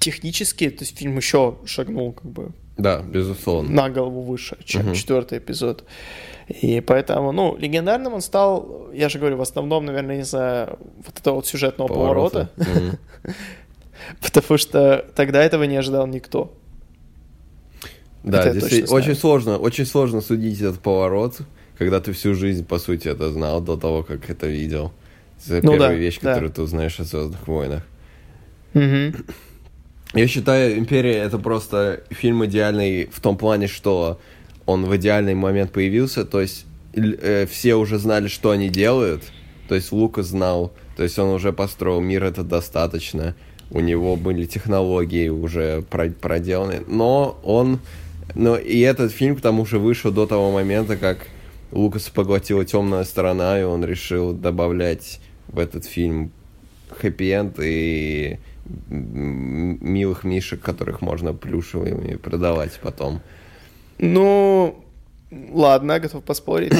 технически, то есть фильм еще шагнул как бы Да, безусловно. на голову выше, чем Мгм. четвертый эпизод. И поэтому, ну, легендарным он стал, я же говорю, в основном, наверное, из-за вот этого вот сюжетного поворота, потому что тогда этого не ожидал никто. Да, Это здесь знаю. очень сложно, очень сложно судить этот поворот, когда ты всю жизнь, по сути, это знал до того, как это видел. Это Ну первая да, вещь, да. которую ты узнаешь о Звездных войнах. Мгм. Я считаю, Империя это просто фильм идеальный в том плане, что он в идеальный момент появился, то есть э, все уже знали, что они делают, то есть Лукас знал, то есть он уже построил мир это достаточно, у него были технологии уже про- проделаны, но он Но и этот фильм к тому же вышел до того момента, как Лукаса поглотила темная сторона, и он решил добавлять в этот фильм хэппи-энд и милых мишек, которых можно плюшевыми продавать потом. Ну, ладно, готов поспорить.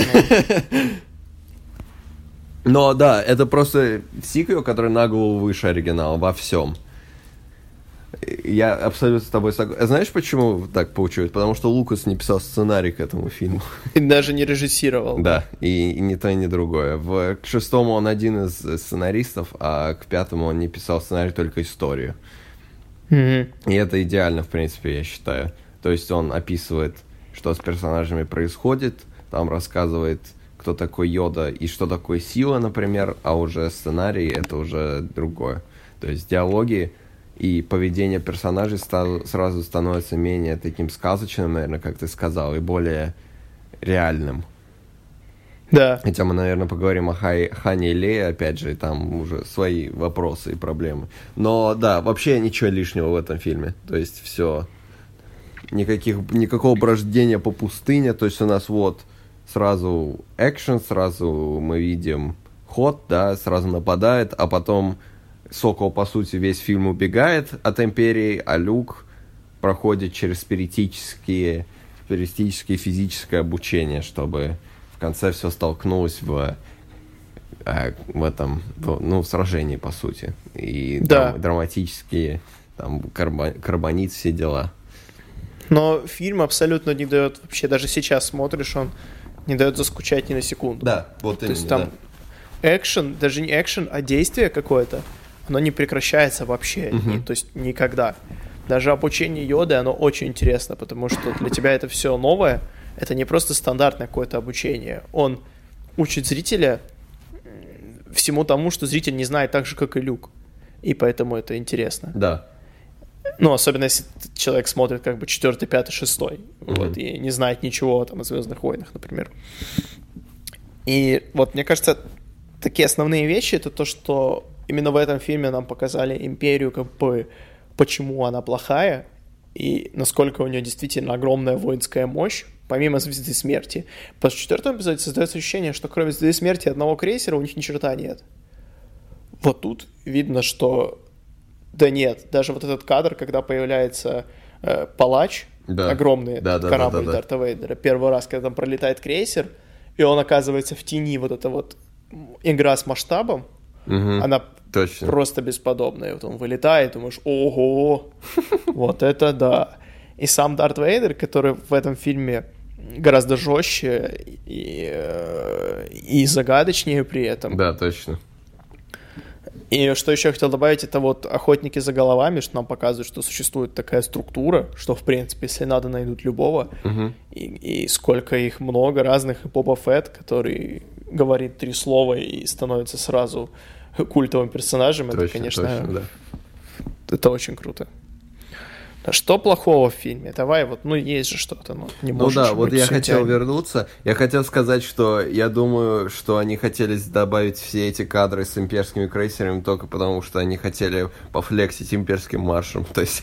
Но... да, это просто сиквел, который на голову выше оригинала во всем. Я абсолютно с тобой согласен. Знаешь, почему так получилось? Потому что Лукас не писал сценарий к этому фильму. И даже не режиссировал. Да, и, и ни то, ни другое. В, к шестому он один из сценаристов, а к пятому он не писал сценарий, только историю. Mm-hmm. И это идеально, в принципе, я считаю. То есть он описывает, что с персонажами происходит, там рассказывает, кто такой Йода и что такое сила, например, а уже сценарий это уже другое. То есть диалоги и поведение персонажей стал, сразу становится менее таким сказочным, наверное, как ты сказал, и более реальным. Да. Хотя мы, наверное, поговорим о Хай, Хане и Лее, опять же, и там уже свои вопросы и проблемы. Но да, вообще ничего лишнего в этом фильме. То есть все. Никаких, никакого брождения по пустыне. То есть у нас вот сразу экшен, сразу мы видим ход, да, сразу нападает, а потом Сокол, по сути, весь фильм убегает от Империи, а Люк проходит через спиритические, спиритические физическое обучение, чтобы в конце все столкнулось в, э, в этом, ну, в сражении, по сути. И да. драм, драматические, там, карбон, карбонит, все дела. Но фильм абсолютно не дает, вообще даже сейчас смотришь, он не дает заскучать ни на секунду. Да, вот То именно, есть там да. экшен, даже не экшен, а действие какое-то, оно не прекращается вообще, ни- то есть никогда. Даже обучение йоды, оно очень интересно, потому что для тебя это все новое, это не просто стандартное какое-то обучение. Он учит зрителя всему тому, что зритель не знает так же, как и Люк. И поэтому это интересно. Да. Ну, особенно если человек смотрит как бы четвертый, пятый, шестой, вот, и не знает ничего там о Звездных войнах, например. И вот мне кажется, такие основные вещи это то, что именно в этом фильме нам показали империю, как бы почему она плохая и насколько у нее действительно огромная воинская мощь, помимо Звезды Смерти. В четвертом эпизоде создается ощущение, что кроме Звезды Смерти одного крейсера у них ни черта нет. Вот тут видно, что да нет, даже вот этот кадр, когда появляется э, палач, Да. огромный Да, да, корабль да, да, да. Дарта Вейдера, первый раз, когда там пролетает крейсер, и он оказывается в тени, вот эта вот игра с масштабом, Мгм. она Точно. просто бесподобная. Вот он вылетает, думаешь, ого, вот это да. И сам Дарт Вейдер, который в этом фильме гораздо жестче и, э, и загадочнее при этом. Да, точно. И что еще я хотел добавить, это вот охотники за головами, что нам показывают, что существует такая структура, что, в принципе, если надо, найдут любого. Мгм. И, и сколько их много разных, и Боба Фетт, который говорит три слова и становится сразу культовым персонажем, это, Точно, конечно, точно, да. это очень круто. А что плохого в фильме? Давай, вот, ну, есть же что-то, ну, не Ну да, вот я хотел идеально. вернуться. Я хотел сказать, что я думаю, что они хотели добавить все эти кадры с имперскими крейсерами только потому, что они хотели пофлексить имперским маршем. То есть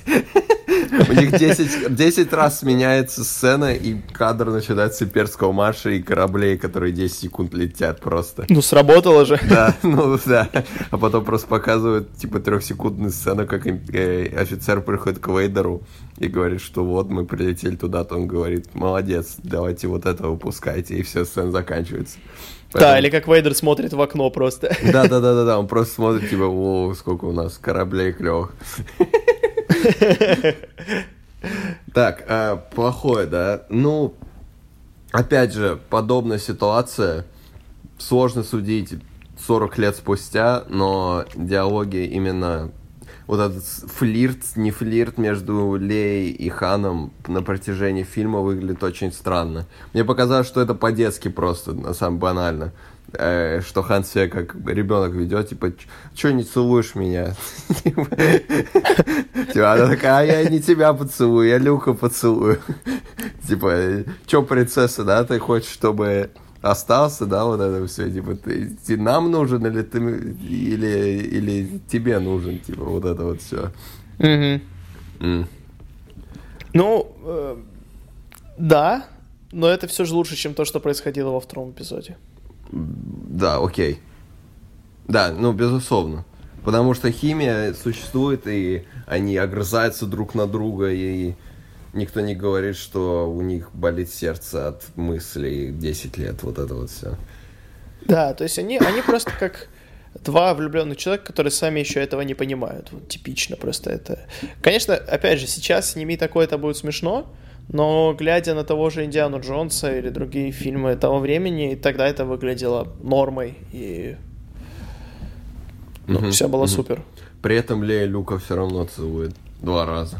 у них 10, 10 раз сменяется сцена, и кадр начинается с имперского марша и кораблей, которые 10 секунд летят просто. Ну, сработало же. Да, ну да. А потом просто показывают, типа, трехсекундную сцену, как э, офицер приходит к Вейдеру и говорит, что вот мы прилетели туда-то. Он говорит, молодец, давайте вот это выпускайте, и все, сцена заканчивается. Да, Поэтому- или как Вейдер смотрит в окно просто. Да, да, да, да, да. Он просто смотрит, типа, о, сколько у нас кораблей клевых. Так, а, плохое, да? Ну, опять же, подобная ситуация. Сложно судить 40 лет спустя, но диалоги именно вот этот флирт, не флирт между Леей и Ханом на протяжении фильма выглядит очень странно. Мне показалось, что это по-детски просто, на самом банально. Э, что Хан себя как ребенок ведет, типа, что не целуешь меня? Типа, она такая, а я не тебя поцелую, я Люка поцелую. Типа, что, принцесса, да, ты хочешь, чтобы остался, да, вот это все, типа, ты, ты нам нужен или ты или, или тебе нужен, типа, вот это вот все. Мгм. Ну, э, Да, но это все же лучше, чем то, что происходило во втором эпизоде. Да, окей. Да, ну, безусловно. Потому что химия существует, и они огрызаются друг на друга, и никто не говорит, что у них болит сердце от мыслей 10 лет, вот это вот все. Да, то есть они, они просто как два влюбленных человека, которые сами еще этого не понимают. Вот типично просто это. Конечно, опять же, сейчас сними такое, это будет смешно, но глядя на того же Индиану Джонса или другие фильмы того времени, тогда это выглядело нормой и ну, угу, все было угу. супер. При этом Лея Люка все равно целует два раза.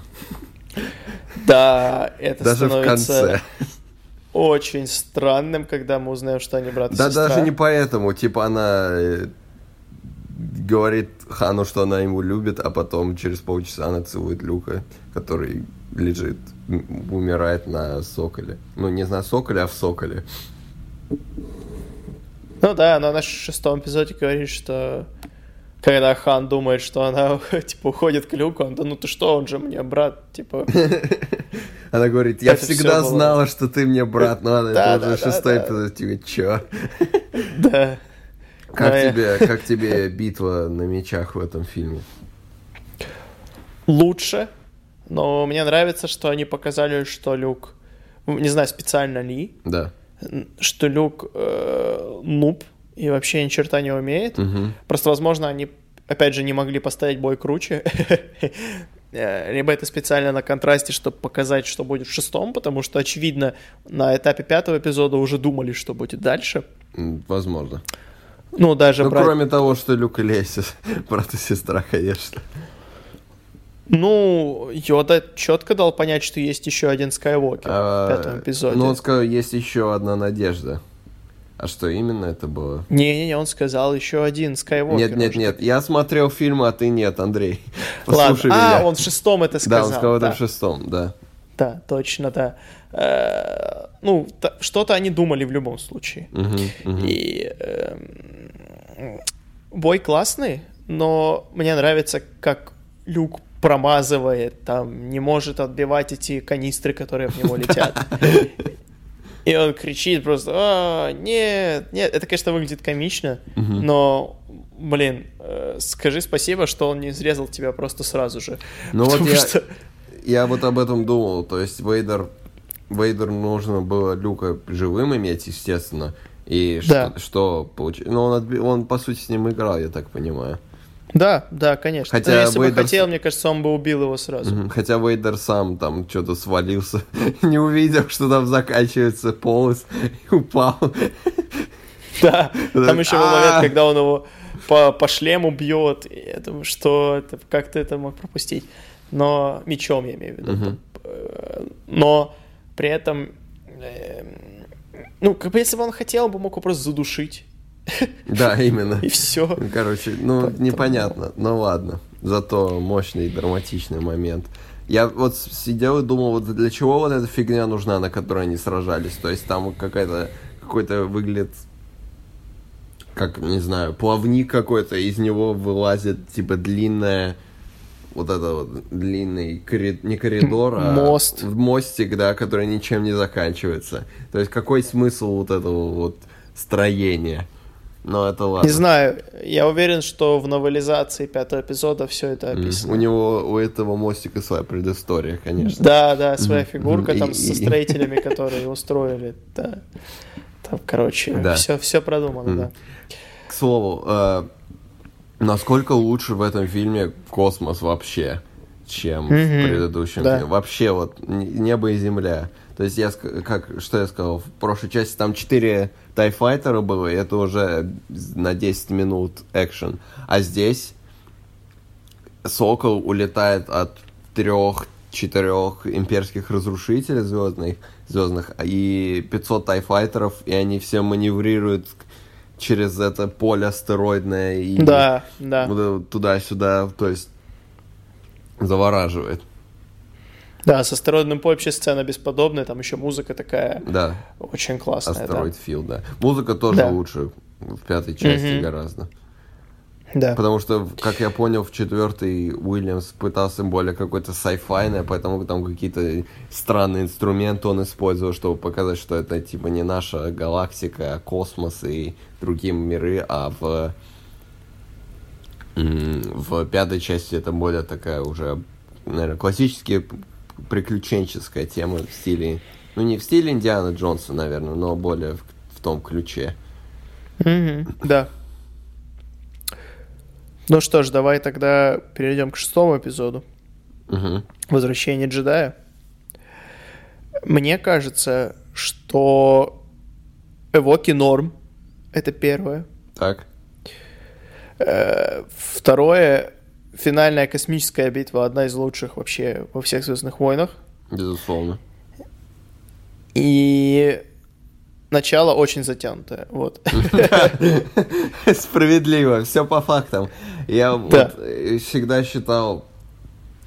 Да, это Даже становится в конце. очень странным, когда мы узнаем, что они брат и Да сестра. даже не поэтому, типа она э, говорит Хану, что она его любит, а потом через полчаса она целует Люка, который лежит, умирает на соколе. Ну, не на соколе, а в соколе. Ну да, но на шестом эпизоде говорит, что когда Хан думает, что она, типа, уходит к Люку, он, да ну ты что, он же мне брат, типа... Она говорит, я Это всегда было. знала, что ты мне брат, но она Да, это уже да, да, шестой да. эпизод, типа, чё? Да. Как я- тебе, как тебе битва на мечах в этом фильме? Лучше, но мне нравится, что они показали, что Люк, не знаю, специально ли, Да. что Люк э, нуб и вообще ни черта не умеет. Мгм. Просто, возможно, они, опять же, не могли поставить бой круче. Э, Либо это специально на контрасте, чтобы показать, что будет в шестом, потому что, очевидно, на этапе пятого эпизода уже думали, что будет дальше. Возможно. Ну, даже Ну, брать- кроме того, что Люк и Леся, брат и сестра, конечно. Ну, Йода четко дал понять, что есть еще один Скайуокер А, в пятом эпизоде. Ну, он сказал, есть еще одна надежда. А что именно это было? Не-не-не, он сказал еще один Скайуокер. Нет, нет, нет. Я смотрел фильм, а ты нет, Андрей. что- Ладно. Послушай А, меня. он в шестом это Да, сказал. он сказал это да. в шестом, да. Да, точно, да. Э, Ну, что-то они думали в любом случае. Мгм, мгм. И эм, бой классный, но мне нравится, как Люк промазывает, там, не может отбивать эти канистры, которые в него летят. И он кричит просто, а, нет, нет. Это, конечно, выглядит комично, но, блин, э, скажи спасибо, что он не срезал тебя просто сразу же. Ну вот я, что- я вот об этом думал. То есть Вейдер, Вейдер нужно было Люка живым иметь, естественно. И Да. что, что получилось? Ну, он, отби- он, по сути, с ним играл, я так понимаю. Да, да, конечно. Хотя Но если бы Вейдер- хотел, мне кажется, он бы убил его сразу. Хотя Вейдер сам там что-то свалился, не увидел, что там заканчивается полос, и упал. Да, там еще был «А». момент, когда он его по, по шлему бьет. Я думаю, что это, как ты это мог пропустить? Но мечом, я имею в виду. Э, Но при этом, эм, ну, как бы если бы он хотел, он бы мог его просто задушить. Да, именно. И все. Короче, ну, непонятно, ну ладно. Зато мощный драматичный момент. Я вот сидел и думал, вот для чего вот эта фигня нужна, на которой они сражались. То есть там какая-то какой-то выглядит как, не знаю, плавник какой-то, из него вылазит, типа, длинная, вот это вот, длинный, корид- не коридор, а Мост. мостик, да, который ничем не заканчивается. То есть какой смысл вот этого вот строения? Но это ладно. Не знаю, я уверен, что в новелизации пятого эпизода все это описано. У него, у этого мостика своя предыстория, конечно. Да, да, своя фигурка там И- со и- строителями, которые устроили. Да. Там, короче, Да. все, все продумано, да. К слову, э, насколько лучше в этом фильме космос вообще, чем в предыдущем да. фильме? Вообще вот небо и земля. То есть я, как, что я сказал, в прошлой части там 4 тайфайтера было, и это уже на 10 минут экшен. А здесь Сокол улетает от трех-четырех имперских разрушителей звездных, звездных и 500 тайфайтеров, и они все маневрируют через это поле астероидное и Да, да. туда-сюда, то есть завораживает. Да, с астероидным по вообще сцена бесподобная, там еще музыка такая Да, очень классная. да. астероид Фил, да. Музыка тоже Да. лучше в пятой части Мгм. гораздо. Да. Потому что, как я понял, в четвертый Уильямс пытался более какой-то sci-fi, поэтому там какие-то странные инструменты он использовал, чтобы показать, что это типа не наша галактика, а космос и другие миры, а в в пятой части это более такая уже, наверное, классическая приключенческая тема в стиле, ну не в стиле Индиана Джонса, наверное, но более в, в том ключе. Mm-hmm, да. Ну что ж, давай тогда перейдем к шестому эпизоду. Угу. Возвращение джедая. Мне кажется, что Эвоки норм. Это первое. Так. Э, второе. Финальная космическая битва одна из лучших вообще во всех Звездных войнах. Безусловно. И начало очень затянутое. Вот. Справедливо, все по фактам. Я да. вот всегда считал,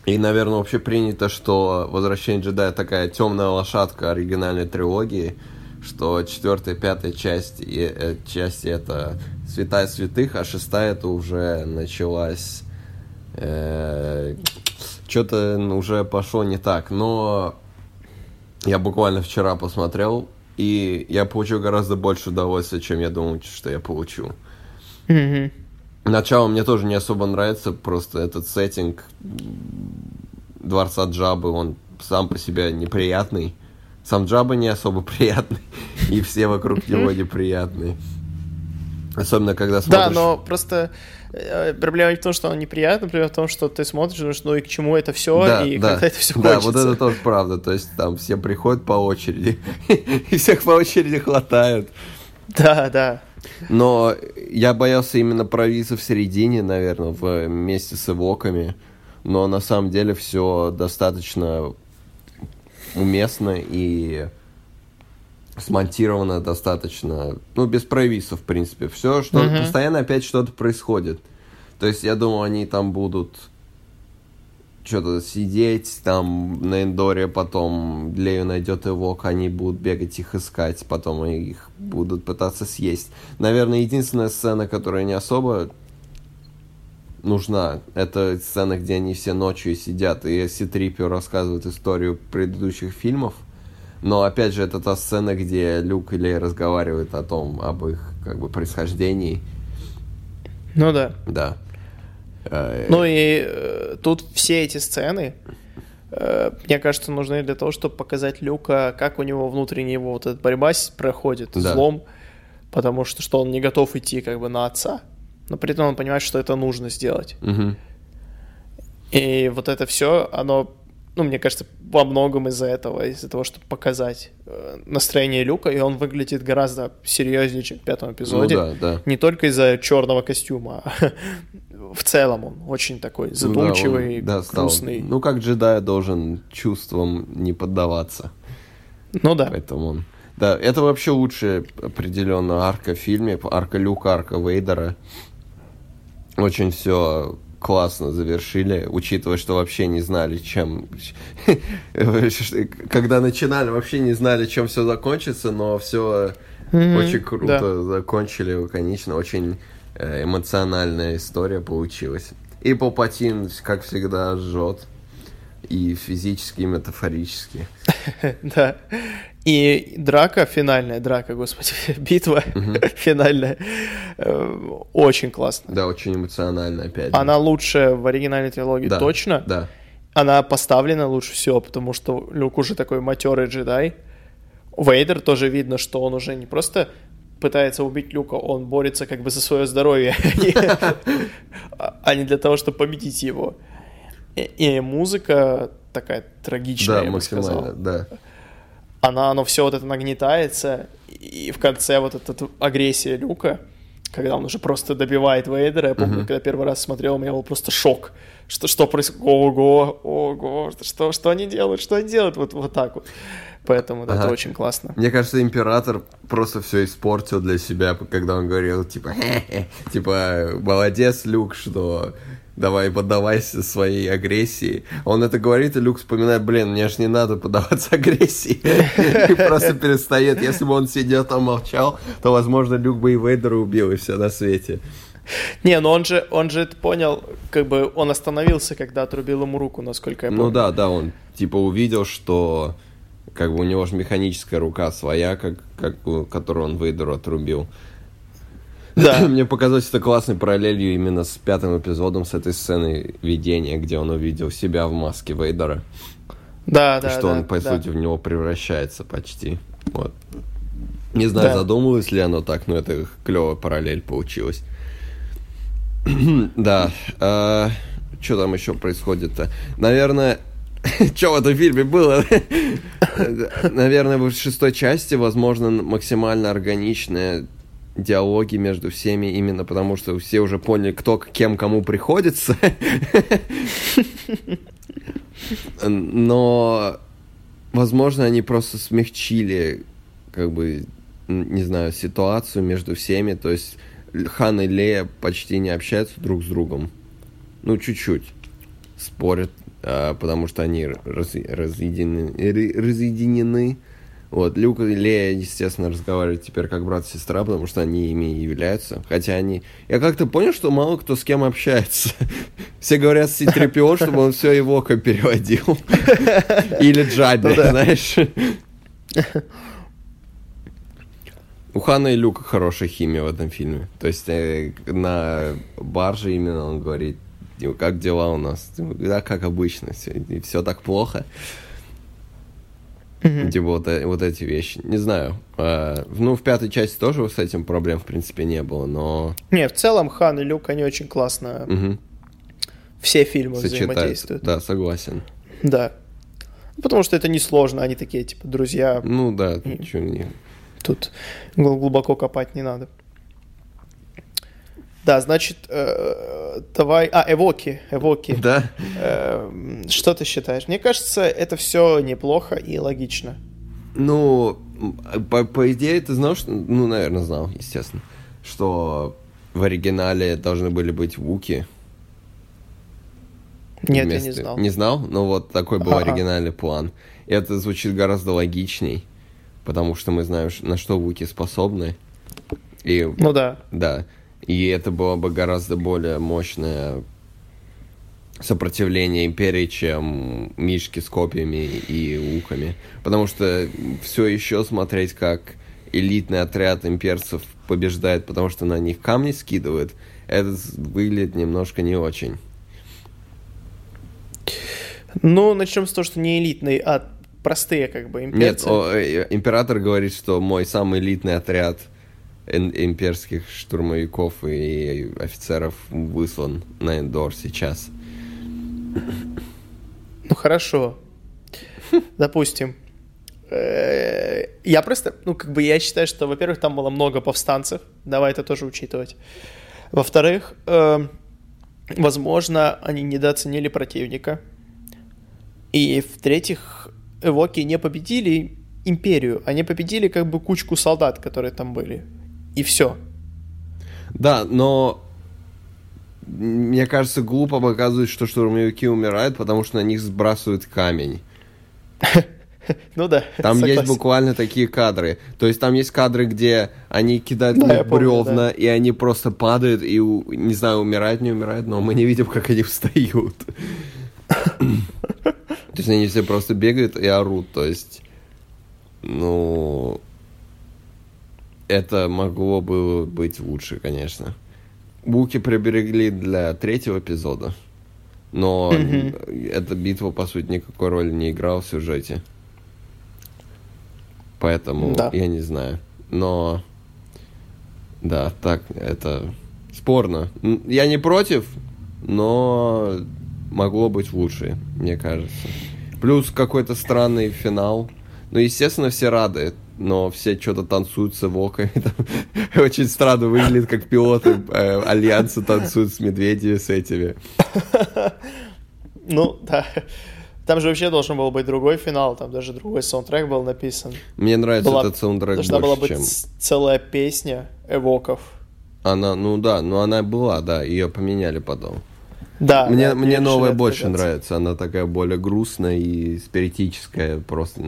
и, наверное, вообще принято, что «Возвращение джедая» такая темная лошадка оригинальной трилогии, что четвертая, пятая часть, и, э, часть это «Святая святых», а шестая это уже началась... Э, что-то уже пошло не так, но я буквально вчера посмотрел и я получил гораздо больше удовольствия, чем я думал, что я получу. Mm-hmm. Начало мне тоже не особо нравится, просто этот сеттинг Дворца Джабы, он сам по себе неприятный. Сам Джаба не особо приятный, и все вокруг него неприятные. Особенно, когда смотришь... Да, но просто проблема не в том, что он неприятный, проблема в том, что ты смотришь, думаешь, ну и к чему это все, да, и да, когда это все да, кончится. вот это тоже правда. То есть там все приходят по очереди, и всех по очереди хватают. Да, да. Но я боялся именно провиза в середине, наверное, вместе с эвоками. Но на самом деле все достаточно уместно и смонтировано достаточно, ну, без провисов, в принципе. Все, что mm-hmm. постоянно опять что-то происходит. То есть я думал, они там будут что-то сидеть там на Эндоре, потом Лею найдет его, они будут бегать их искать, потом их будут пытаться съесть. Наверное, единственная сцена, которая не особо нужна, это сцена, где они все ночью сидят, и Ситрипио рассказывает историю предыдущих фильмов. Но опять же, это та сцена, где Люк и Лей разговаривают о том, об их как бы происхождении. Ну да. Да. Э, ну и э, тут все эти сцены, э, мне кажется, нужны для того, чтобы показать Люка, как у него внутренняя его вот эта борьба проходит, да. злом, потому что, что он не готов идти как бы на отца, но при этом он понимает, что это нужно сделать. Угу. И вот это все, оно ну, мне кажется, во многом из-за этого, из-за того, чтобы показать э, настроение Люка, и он выглядит гораздо серьезнее, чем в пятом эпизоде. Ну, да, да. Не только из-за черного костюма, а в целом он очень такой задумчивый, ну, да, он, да, грустный. Стал, ну, как джедай должен чувствам не поддаваться. Ну да. Поэтому он... Да, это вообще лучшая определенно арка в фильме, арка Люка, арка Вейдера. Очень все классно завершили, учитывая, что вообще не знали, чем... Когда начинали, вообще не знали, чем все закончится, но все очень круто закончили, лаконично, очень э, эмоциональная история получилась. И Палпатин, как всегда, жжет. И физически, и метафорически. Да. И драка, финальная драка, господи, битва финальная, э, очень классно. Да, очень эмоционально, опять. Она лучше в оригинальной трилогии, точно. Да. Она поставлена лучше всего, потому что Люк уже такой матерый джедай. Вейдер тоже видно, что он уже не просто пытается убить Люка, он борется как бы за свое здоровье, а не для того, чтобы победить его. И музыка такая трагичная, да, я бы сказал. Да, она, оно все вот это нагнетается, и в конце вот эта агрессия Люка, когда он уже просто добивает Вейдера, я помню, uh-huh. когда первый раз смотрел, у меня был просто шок, что, что происходит, ого, ого, что, что они делают, что они делают, вот, вот так вот. Поэтому да, ага. это очень классно. Мне кажется, император просто все испортил для себя, когда он говорил, типа, типа, молодец, Люк, что давай поддавайся своей агрессии. Он это говорит, и Люк вспоминает, блин, мне же не надо поддаваться агрессии. И просто перестает. Если бы он сидел там молчал, то, возможно, Люк бы и Вейдера убил, и все на свете. Не, но он же, он же это понял, как бы он остановился, когда отрубил ему руку, насколько я помню. Ну да, да, он типа увидел, что как бы у него же механическая рука своя, как, как, которую он Вейдеру отрубил. Да. Мне показалось это классной параллелью именно с пятым эпизодом, с этой сценой видения, где он увидел себя в маске Вейдера. Да, да, Что да, он, по да. сути, в него превращается почти. Вот. Не знаю, Да. задумывалось ли оно так, но это клевая параллель получилась. да. что там еще происходит-то? Наверное, что в этом фильме было? Наверное, в шестой части, возможно, максимально органичные диалоги между всеми, именно потому что все уже поняли, кто кем кому приходится. Но, возможно, они просто смягчили, как бы, не знаю, ситуацию между всеми. То есть Хан и Лея почти не общаются друг с другом. Ну, чуть-чуть. Спорят, а, потому что они раз- разъединены. Вот, Люк и Лея, естественно, разговаривают теперь как брат и сестра, потому что они ими и являются. Хотя они... Я как-то понял, что мало кто с кем общается. Все говорят с Ситрипио, чтобы он все его переводил. Или Джаби, Ну знаешь. У Хана и Люка хорошая химия в этом фильме. То есть э, на барже именно он говорит, «Ну, как дела у нас? Да, как обычно, все, так плохо. Мгм. Типа вот, э- вот эти вещи. Не знаю. э, ну, в пятой части тоже с этим проблем, в принципе, не было, но... Не, в целом Хан и Люк, они очень классно мгм, все фильмы сочетаются. взаимодействуют. Да, согласен. Да. Потому что это несложно, они такие, типа, друзья, Ну да, чё не... тут гл- глубоко копать не надо. Да, значит, э, давай... А, Эвоки, Эвоки. Да? Э, Что ты считаешь? Мне кажется, это все неплохо и логично. Ну, по, по идее, ты знал, что... Ну, наверное, знал, естественно. Что в оригинале должны были быть Вуки. Нет, я вместо- не знал. Не знал? Ну, вот такой был Ага. оригинальный план. И это звучит гораздо логичней, потому что мы знаем, на что Вуки способны. И Ну да. Да. И это было бы гораздо более мощное сопротивление империи, чем мишки с копьями и луками. Потому что все еще смотреть, как элитный отряд имперцев побеждает, потому что на них камни скидывают, это выглядит немножко не очень. Ну, начнем с того, что не элитные, а простые, как бы, Нет, имперцы. о, э, император говорит, что мой самый элитный отряд имперских штурмовиков и офицеров выслан на Эндор сейчас. Ну хорошо. Допустим. Э, Я просто, ну, как бы я считаю, что, во-первых, там было много повстанцев. Давай это тоже учитывать. Во-вторых, э, возможно, они недооценили противника. И в-третьих, Эвоки не победили империю. Они победили как бы кучку солдат, которые там были. И все. Да, но мне кажется, глупо показывать, что штурмовики умирают, потому что на них сбрасывают камень. Ну да. Там есть согласен. буквально такие кадры. То есть там есть кадры, где они кидают Да, на я них помню, бревна, да. и они просто падают, и, не знаю, умирают, не умирают, но мы не видим, как они встают. То есть они все просто бегают и орут. То есть, ну, это могло бы быть лучше, конечно. Буки приберегли для третьего эпизода, но эта битва, по сути, никакой роли не играла в сюжете. Поэтому Да. я не знаю. Но да, так, это спорно. Я не против, но могло быть лучше, мне кажется. Плюс какой-то странный финал. Ну, естественно, все рады, но все что-то танцуют с Эвокой. Там Очень странно выглядит, как пилоты э, Альянса танцуют с медведями, с этими. Ну, да. Там же вообще должен был быть другой финал, там даже другой саундтрек был написан. Мне нравится Была- этот саундтрек Должна была больше, быть чем... ц- целая песня эвоков. Она, ну да, ну она была, да, ее поменяли потом. Да, мне да, мне новая больше нравится. Она такая более грустная и спиритическая. Просто,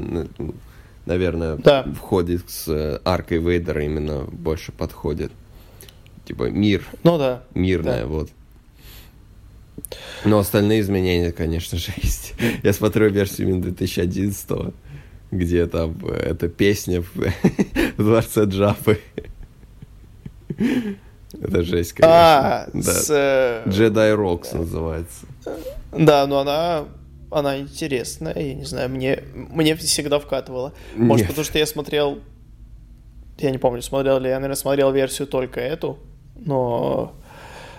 наверное, Да. входит с э, аркой Вейдера именно больше подходит. Типа мир. Ну да. Мирная, Да. вот. Но остальные изменения, конечно же, есть. Я смотрю версию именно 2011 где там э, эта песня в, в дворце Джапы. Это жесть, конечно. А, Да. с... э, Jedi Rocks называется. Да, но она, она интересная, я не знаю, мне, мне всегда вкатывала. Может, Нет. потому что я смотрел, я не помню, смотрел ли я, наверное, смотрел версию только эту, но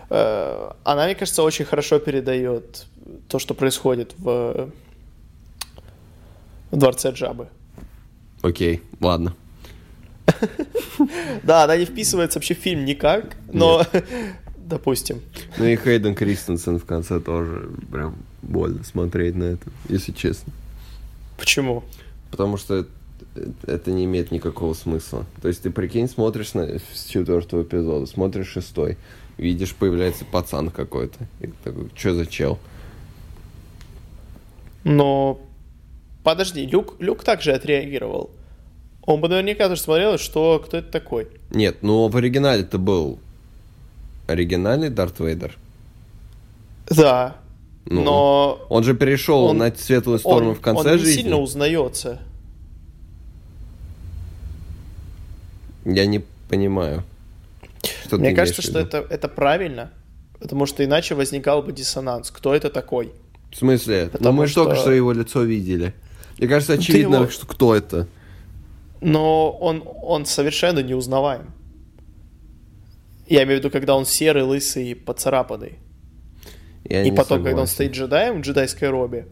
э, она, мне кажется, очень хорошо передает то, что происходит в, в дворце Джабы. Окей, ладно. Да, она не вписывается вообще в фильм никак, но, допустим. Ну и Хейден Кристенсен в конце тоже прям больно смотреть на это, если честно. Почему? Потому что это, не имеет никакого смысла. То есть ты прикинь, смотришь на, с четвертого эпизода, смотришь шестой, видишь, появляется пацан какой-то. И такой, что за чел? Но подожди, Люк, Люк также отреагировал. Он бы наверняка тоже смотрел, что кто это такой. Нет, ну в оригинале это был оригинальный Дарт Вейдер. Да. Ну, но Он же перешел он- на светлую сторону он, в конце он не жизни. сильно узнается. Я не понимаю. Что Мне кажется, что это, это правильно, потому что иначе возникал бы диссонанс. Кто это такой? В смысле? Ну Потому мы же только что- что его лицо видели. Мне кажется, очевидно, его- что кто это. Но он, он совершенно неузнаваем. Я имею в виду, когда он серый, лысый и поцарапанный. Я и потом, когда он согласен. стоит джедаем в джедайской робе,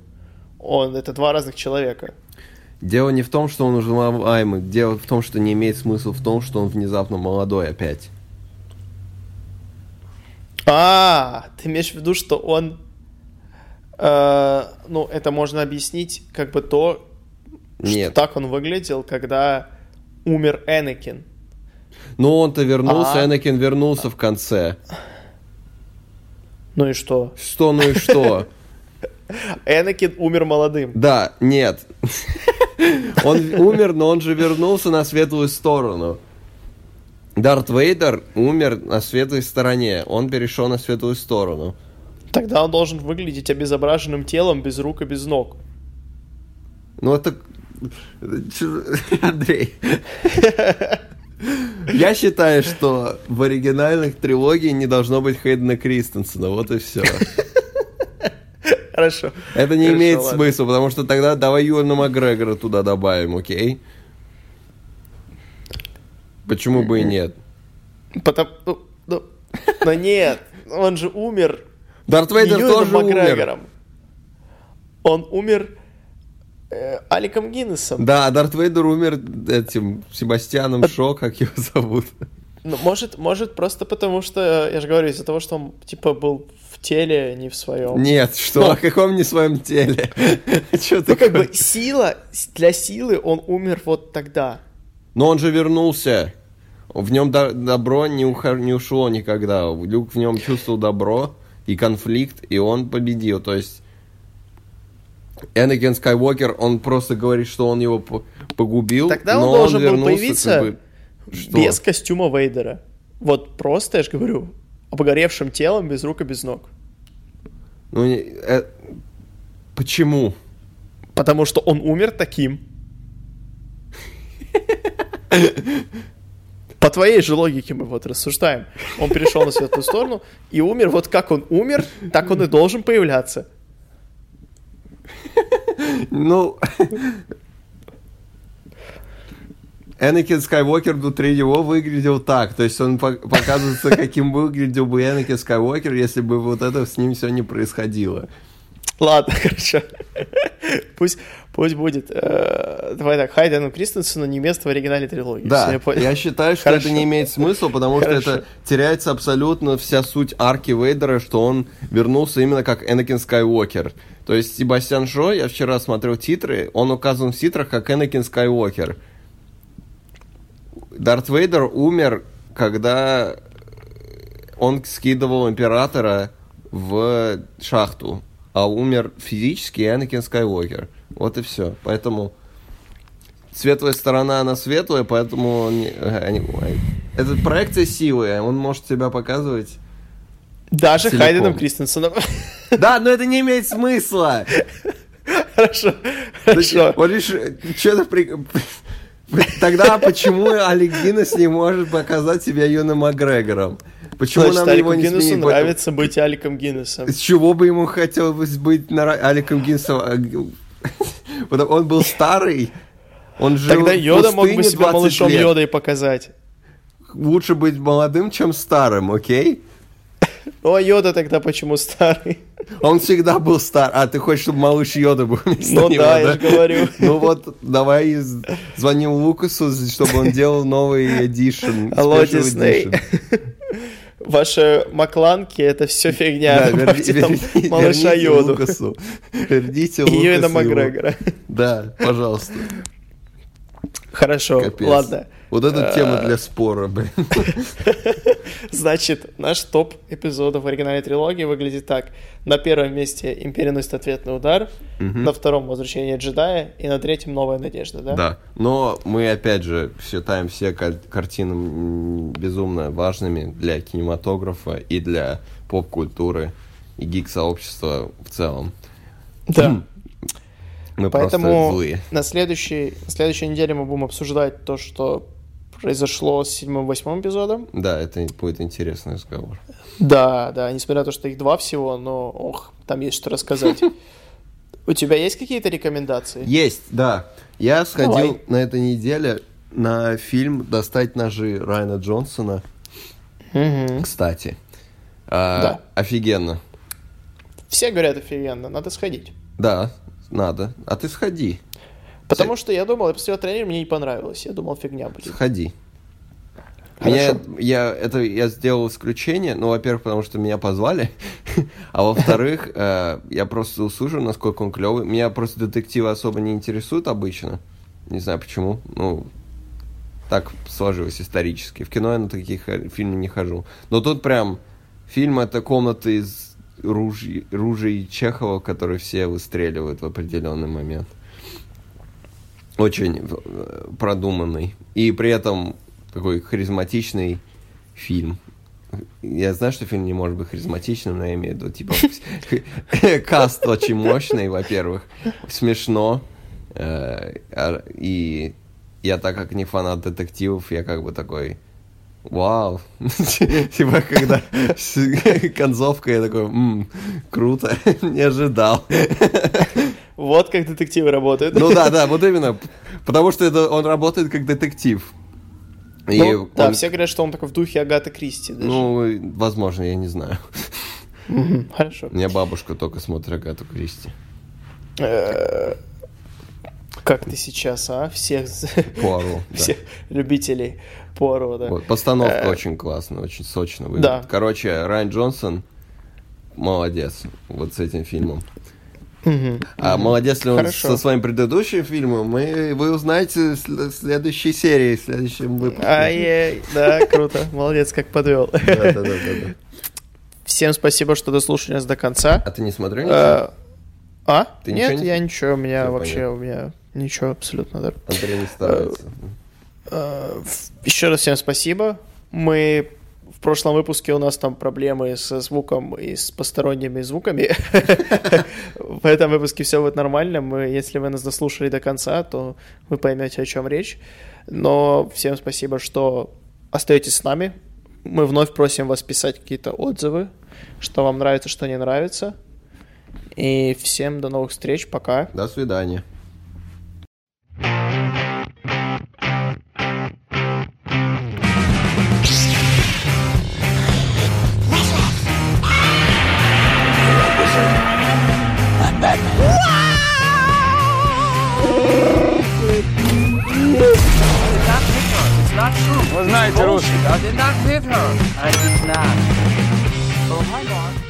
он это два разных человека. Дело не в том, что он узнаваемый. Дело в том, что не имеет смысла в том, что он внезапно молодой опять. А, ты имеешь в виду, что он... э, ну, это можно объяснить как бы то, Нет. что так он выглядел, когда умер Энакин. Ну он-то вернулся, А. Энакин вернулся в конце. Ну и что? Что, ну и что? Энакин умер молодым. Да, нет. Он умер, но он же вернулся на светлую сторону. Дарт Вейдер умер на светлой стороне. Он перешел на светлую сторону. Тогда он должен выглядеть обезображенным телом, без рук и без ног. Ну это... Андрей. Я считаю, что в оригинальных трилогии не должно быть Хейдена Кристенсена. Вот и все. Хорошо. Это не Хорошо, имеет ладно. смысла, потому что тогда давай Юэна Макгрегора туда добавим, окей? Почему бы и нет? Потому... Ну, ну, но нет, он же умер Дарт Вейдер тоже умер. Он умер Аликом Гиннесом. Да, а Дарт Вейдер умер этим Себастьяном Шо, как его зовут. Ну, может, может, просто потому что, я же говорю, из-за того, что он, типа, был в теле, не в своем. Нет, что, Ну. о каком не своем теле? Что ты Ну, как бы, сила, для силы он умер вот тогда. Но он же вернулся. В нем до- добро не, ухо- не ушло никогда. Люк в нем чувствовал добро и конфликт, и он победил. То есть Энакин Скайуокер, он просто говорит, что он его по- погубил, Тогда он но должен был вернулся, появиться как бы, что? без костюма Вейдера. Вот просто, я же говорю, обгоревшим телом, без рук и без ног. Ну, не- э, почему? Потому что он умер таким. По твоей же логике мы вот рассуждаем. Он перешел на светлую сторону и умер. Вот как он умер, так он и должен появляться. Ну... Энакин Скайуокер внутри него выглядел так. То есть он по- показывается, каким выглядел бы Энакин Скайуокер, если бы вот это с ним все не происходило. Ладно, хорошо. Пусть, пусть будет. э, давай так, Хайдену Кристенсену не место в оригинальной трилогии. Да, я, понял. считаю, что Хорошо. это не имеет смысла, потому что Хорошо. это теряется абсолютно вся суть арки Вейдера, что он вернулся именно как Энакин Скайуокер. То есть Себастьян Шо, я вчера смотрел титры, он указан в титрах как Энакин Скайуокер. Дарт Вейдер умер, когда он скидывал Императора в шахту, а умер физически Энакин Скайуокер. Вот и все. Поэтому светлая сторона, она светлая, поэтому... он не- anyway. Это проекция силы, он может себя показывать. Даже Целиком. Хайденом Кристенсеном. Да, но это не имеет смысла. Хорошо, хорошо. Вот видишь, что-то при... Тогда почему Алек Гиннес не может показать себя Юным Макгрегором? Почему Значит, нам его Алику не Гиннесу сменить? нравится быть Аликом Гиннесом. С чего бы ему хотелось быть нара- Аликом Гиннесом? А, Он был старый. Он жил Тогда Йода мог бы себя 20 малышом лет. Йодой показать. Лучше быть молодым, чем старым, окей? Ну, а Йода тогда почему старый? Он всегда был стар. А, ты хочешь, чтобы малыш Йода был вместо Ну него, да, я же говорю. Ну вот, давай звоним Лукасу, чтобы он делал новый эдишн. Алло, Дисней. Ваши макланки это все фигня. Да, верни- Добавьте там верни- малыша верните Йоду. Лукасу. Верните Лукасу. Юэна его. Макгрегора. Да, пожалуйста. Хорошо, Капец. ладно. Вот это Э, тема для спора, блин. Значит, наш топ эпизодов оригинальной трилогии выглядит так. На первом месте Империя носит ответный удар, на втором Возвращение джедая и на третьем Новая надежда, да? Да. Но мы, опять же, считаем все кар- картины безумно важными для кинематографа и для поп-культуры и гик-сообщества в целом. Да. Мы Поэтому на следующей, на следующей неделе мы будем обсуждать то, что произошло с седьмым и восьмым эпизодом. Да, это будет интересный разговор. Да, да, несмотря на то, что их два всего, но, ох, там есть что рассказать. У тебя есть какие-то рекомендации? Есть, да. Я сходил Давай. на этой неделе на фильм «Достать ножи» Райана Джонсона, кстати. А, Да. Офигенно. Все говорят офигенно, надо сходить. Да, надо. А ты сходи. Потому что я думал, я посмотрел трейлер, мне не понравилось. Я думал, фигня будет. Сходи. Меня, я, это, я сделал исключение, ну, во-первых, потому что меня позвали, а во-вторых, э, я просто услышал, насколько он клевый. Меня просто детективы особо не интересуют обычно. Не знаю почему. Ну, так сложилось исторически. В кино я на таких э, фильмы не хожу. Но тут прям фильм это комната из ружей, ружей Чехова, которые все выстреливают в определенный момент. Очень э, продуманный. И при этом такой харизматичный фильм. Я знаю, что фильм не может быть харизматичным, но я имею в виду, типа, каст очень мощный, во-первых, смешно, э, а- и я, так как не фанат детективов, я как бы такой, вау, типа, когда концовка, я такой, «М, круто, не ожидал. Вот как детективы работают. Ну да, да, вот именно, потому что это он работает как детектив. И Ну, да, он- все говорят, что он такой в духе Агаты Кристи даже. Ну, возможно, я не знаю. Хорошо. У меня бабушка только смотрит Агату Кристи. Э, Как ты сейчас, а? Всех, Пуаро, да. всех любителей Пуаро, да. Вот, постановка Э, очень классная, очень сочно выглядит. Да. Короче, Райан Джонсон молодец вот с этим фильмом. Мгм. А молодец ли он Хорошо. со своим предыдущим фильмом, мы, вы узнаете в сл- в следующей серии, в следующем выпуске. Ай-яй, да, круто, молодец, как подвел. Всем спасибо, что дослушали нас до конца. А ты не смотрел ничего? Э, А? Ты Нет, ничего не- я ничего, у меня Всё вообще, понятно. у меня ничего абсолютно, да. Андрей не старается. Еще раз всем спасибо. Мы в прошлом выпуске у нас там проблемы со звуком и с посторонними звуками. В этом выпуске все будет нормально. Мы, если вы нас дослушали до конца, то вы поймете, о чем речь. Но всем спасибо, что остаетесь с нами. Мы вновь просим вас писать какие-то отзывы, что вам нравится, что не нравится. И всем до новых встреч. Пока. До свидания. Вы знаете русский, да? did not hit her. I did not. Oh, hang on.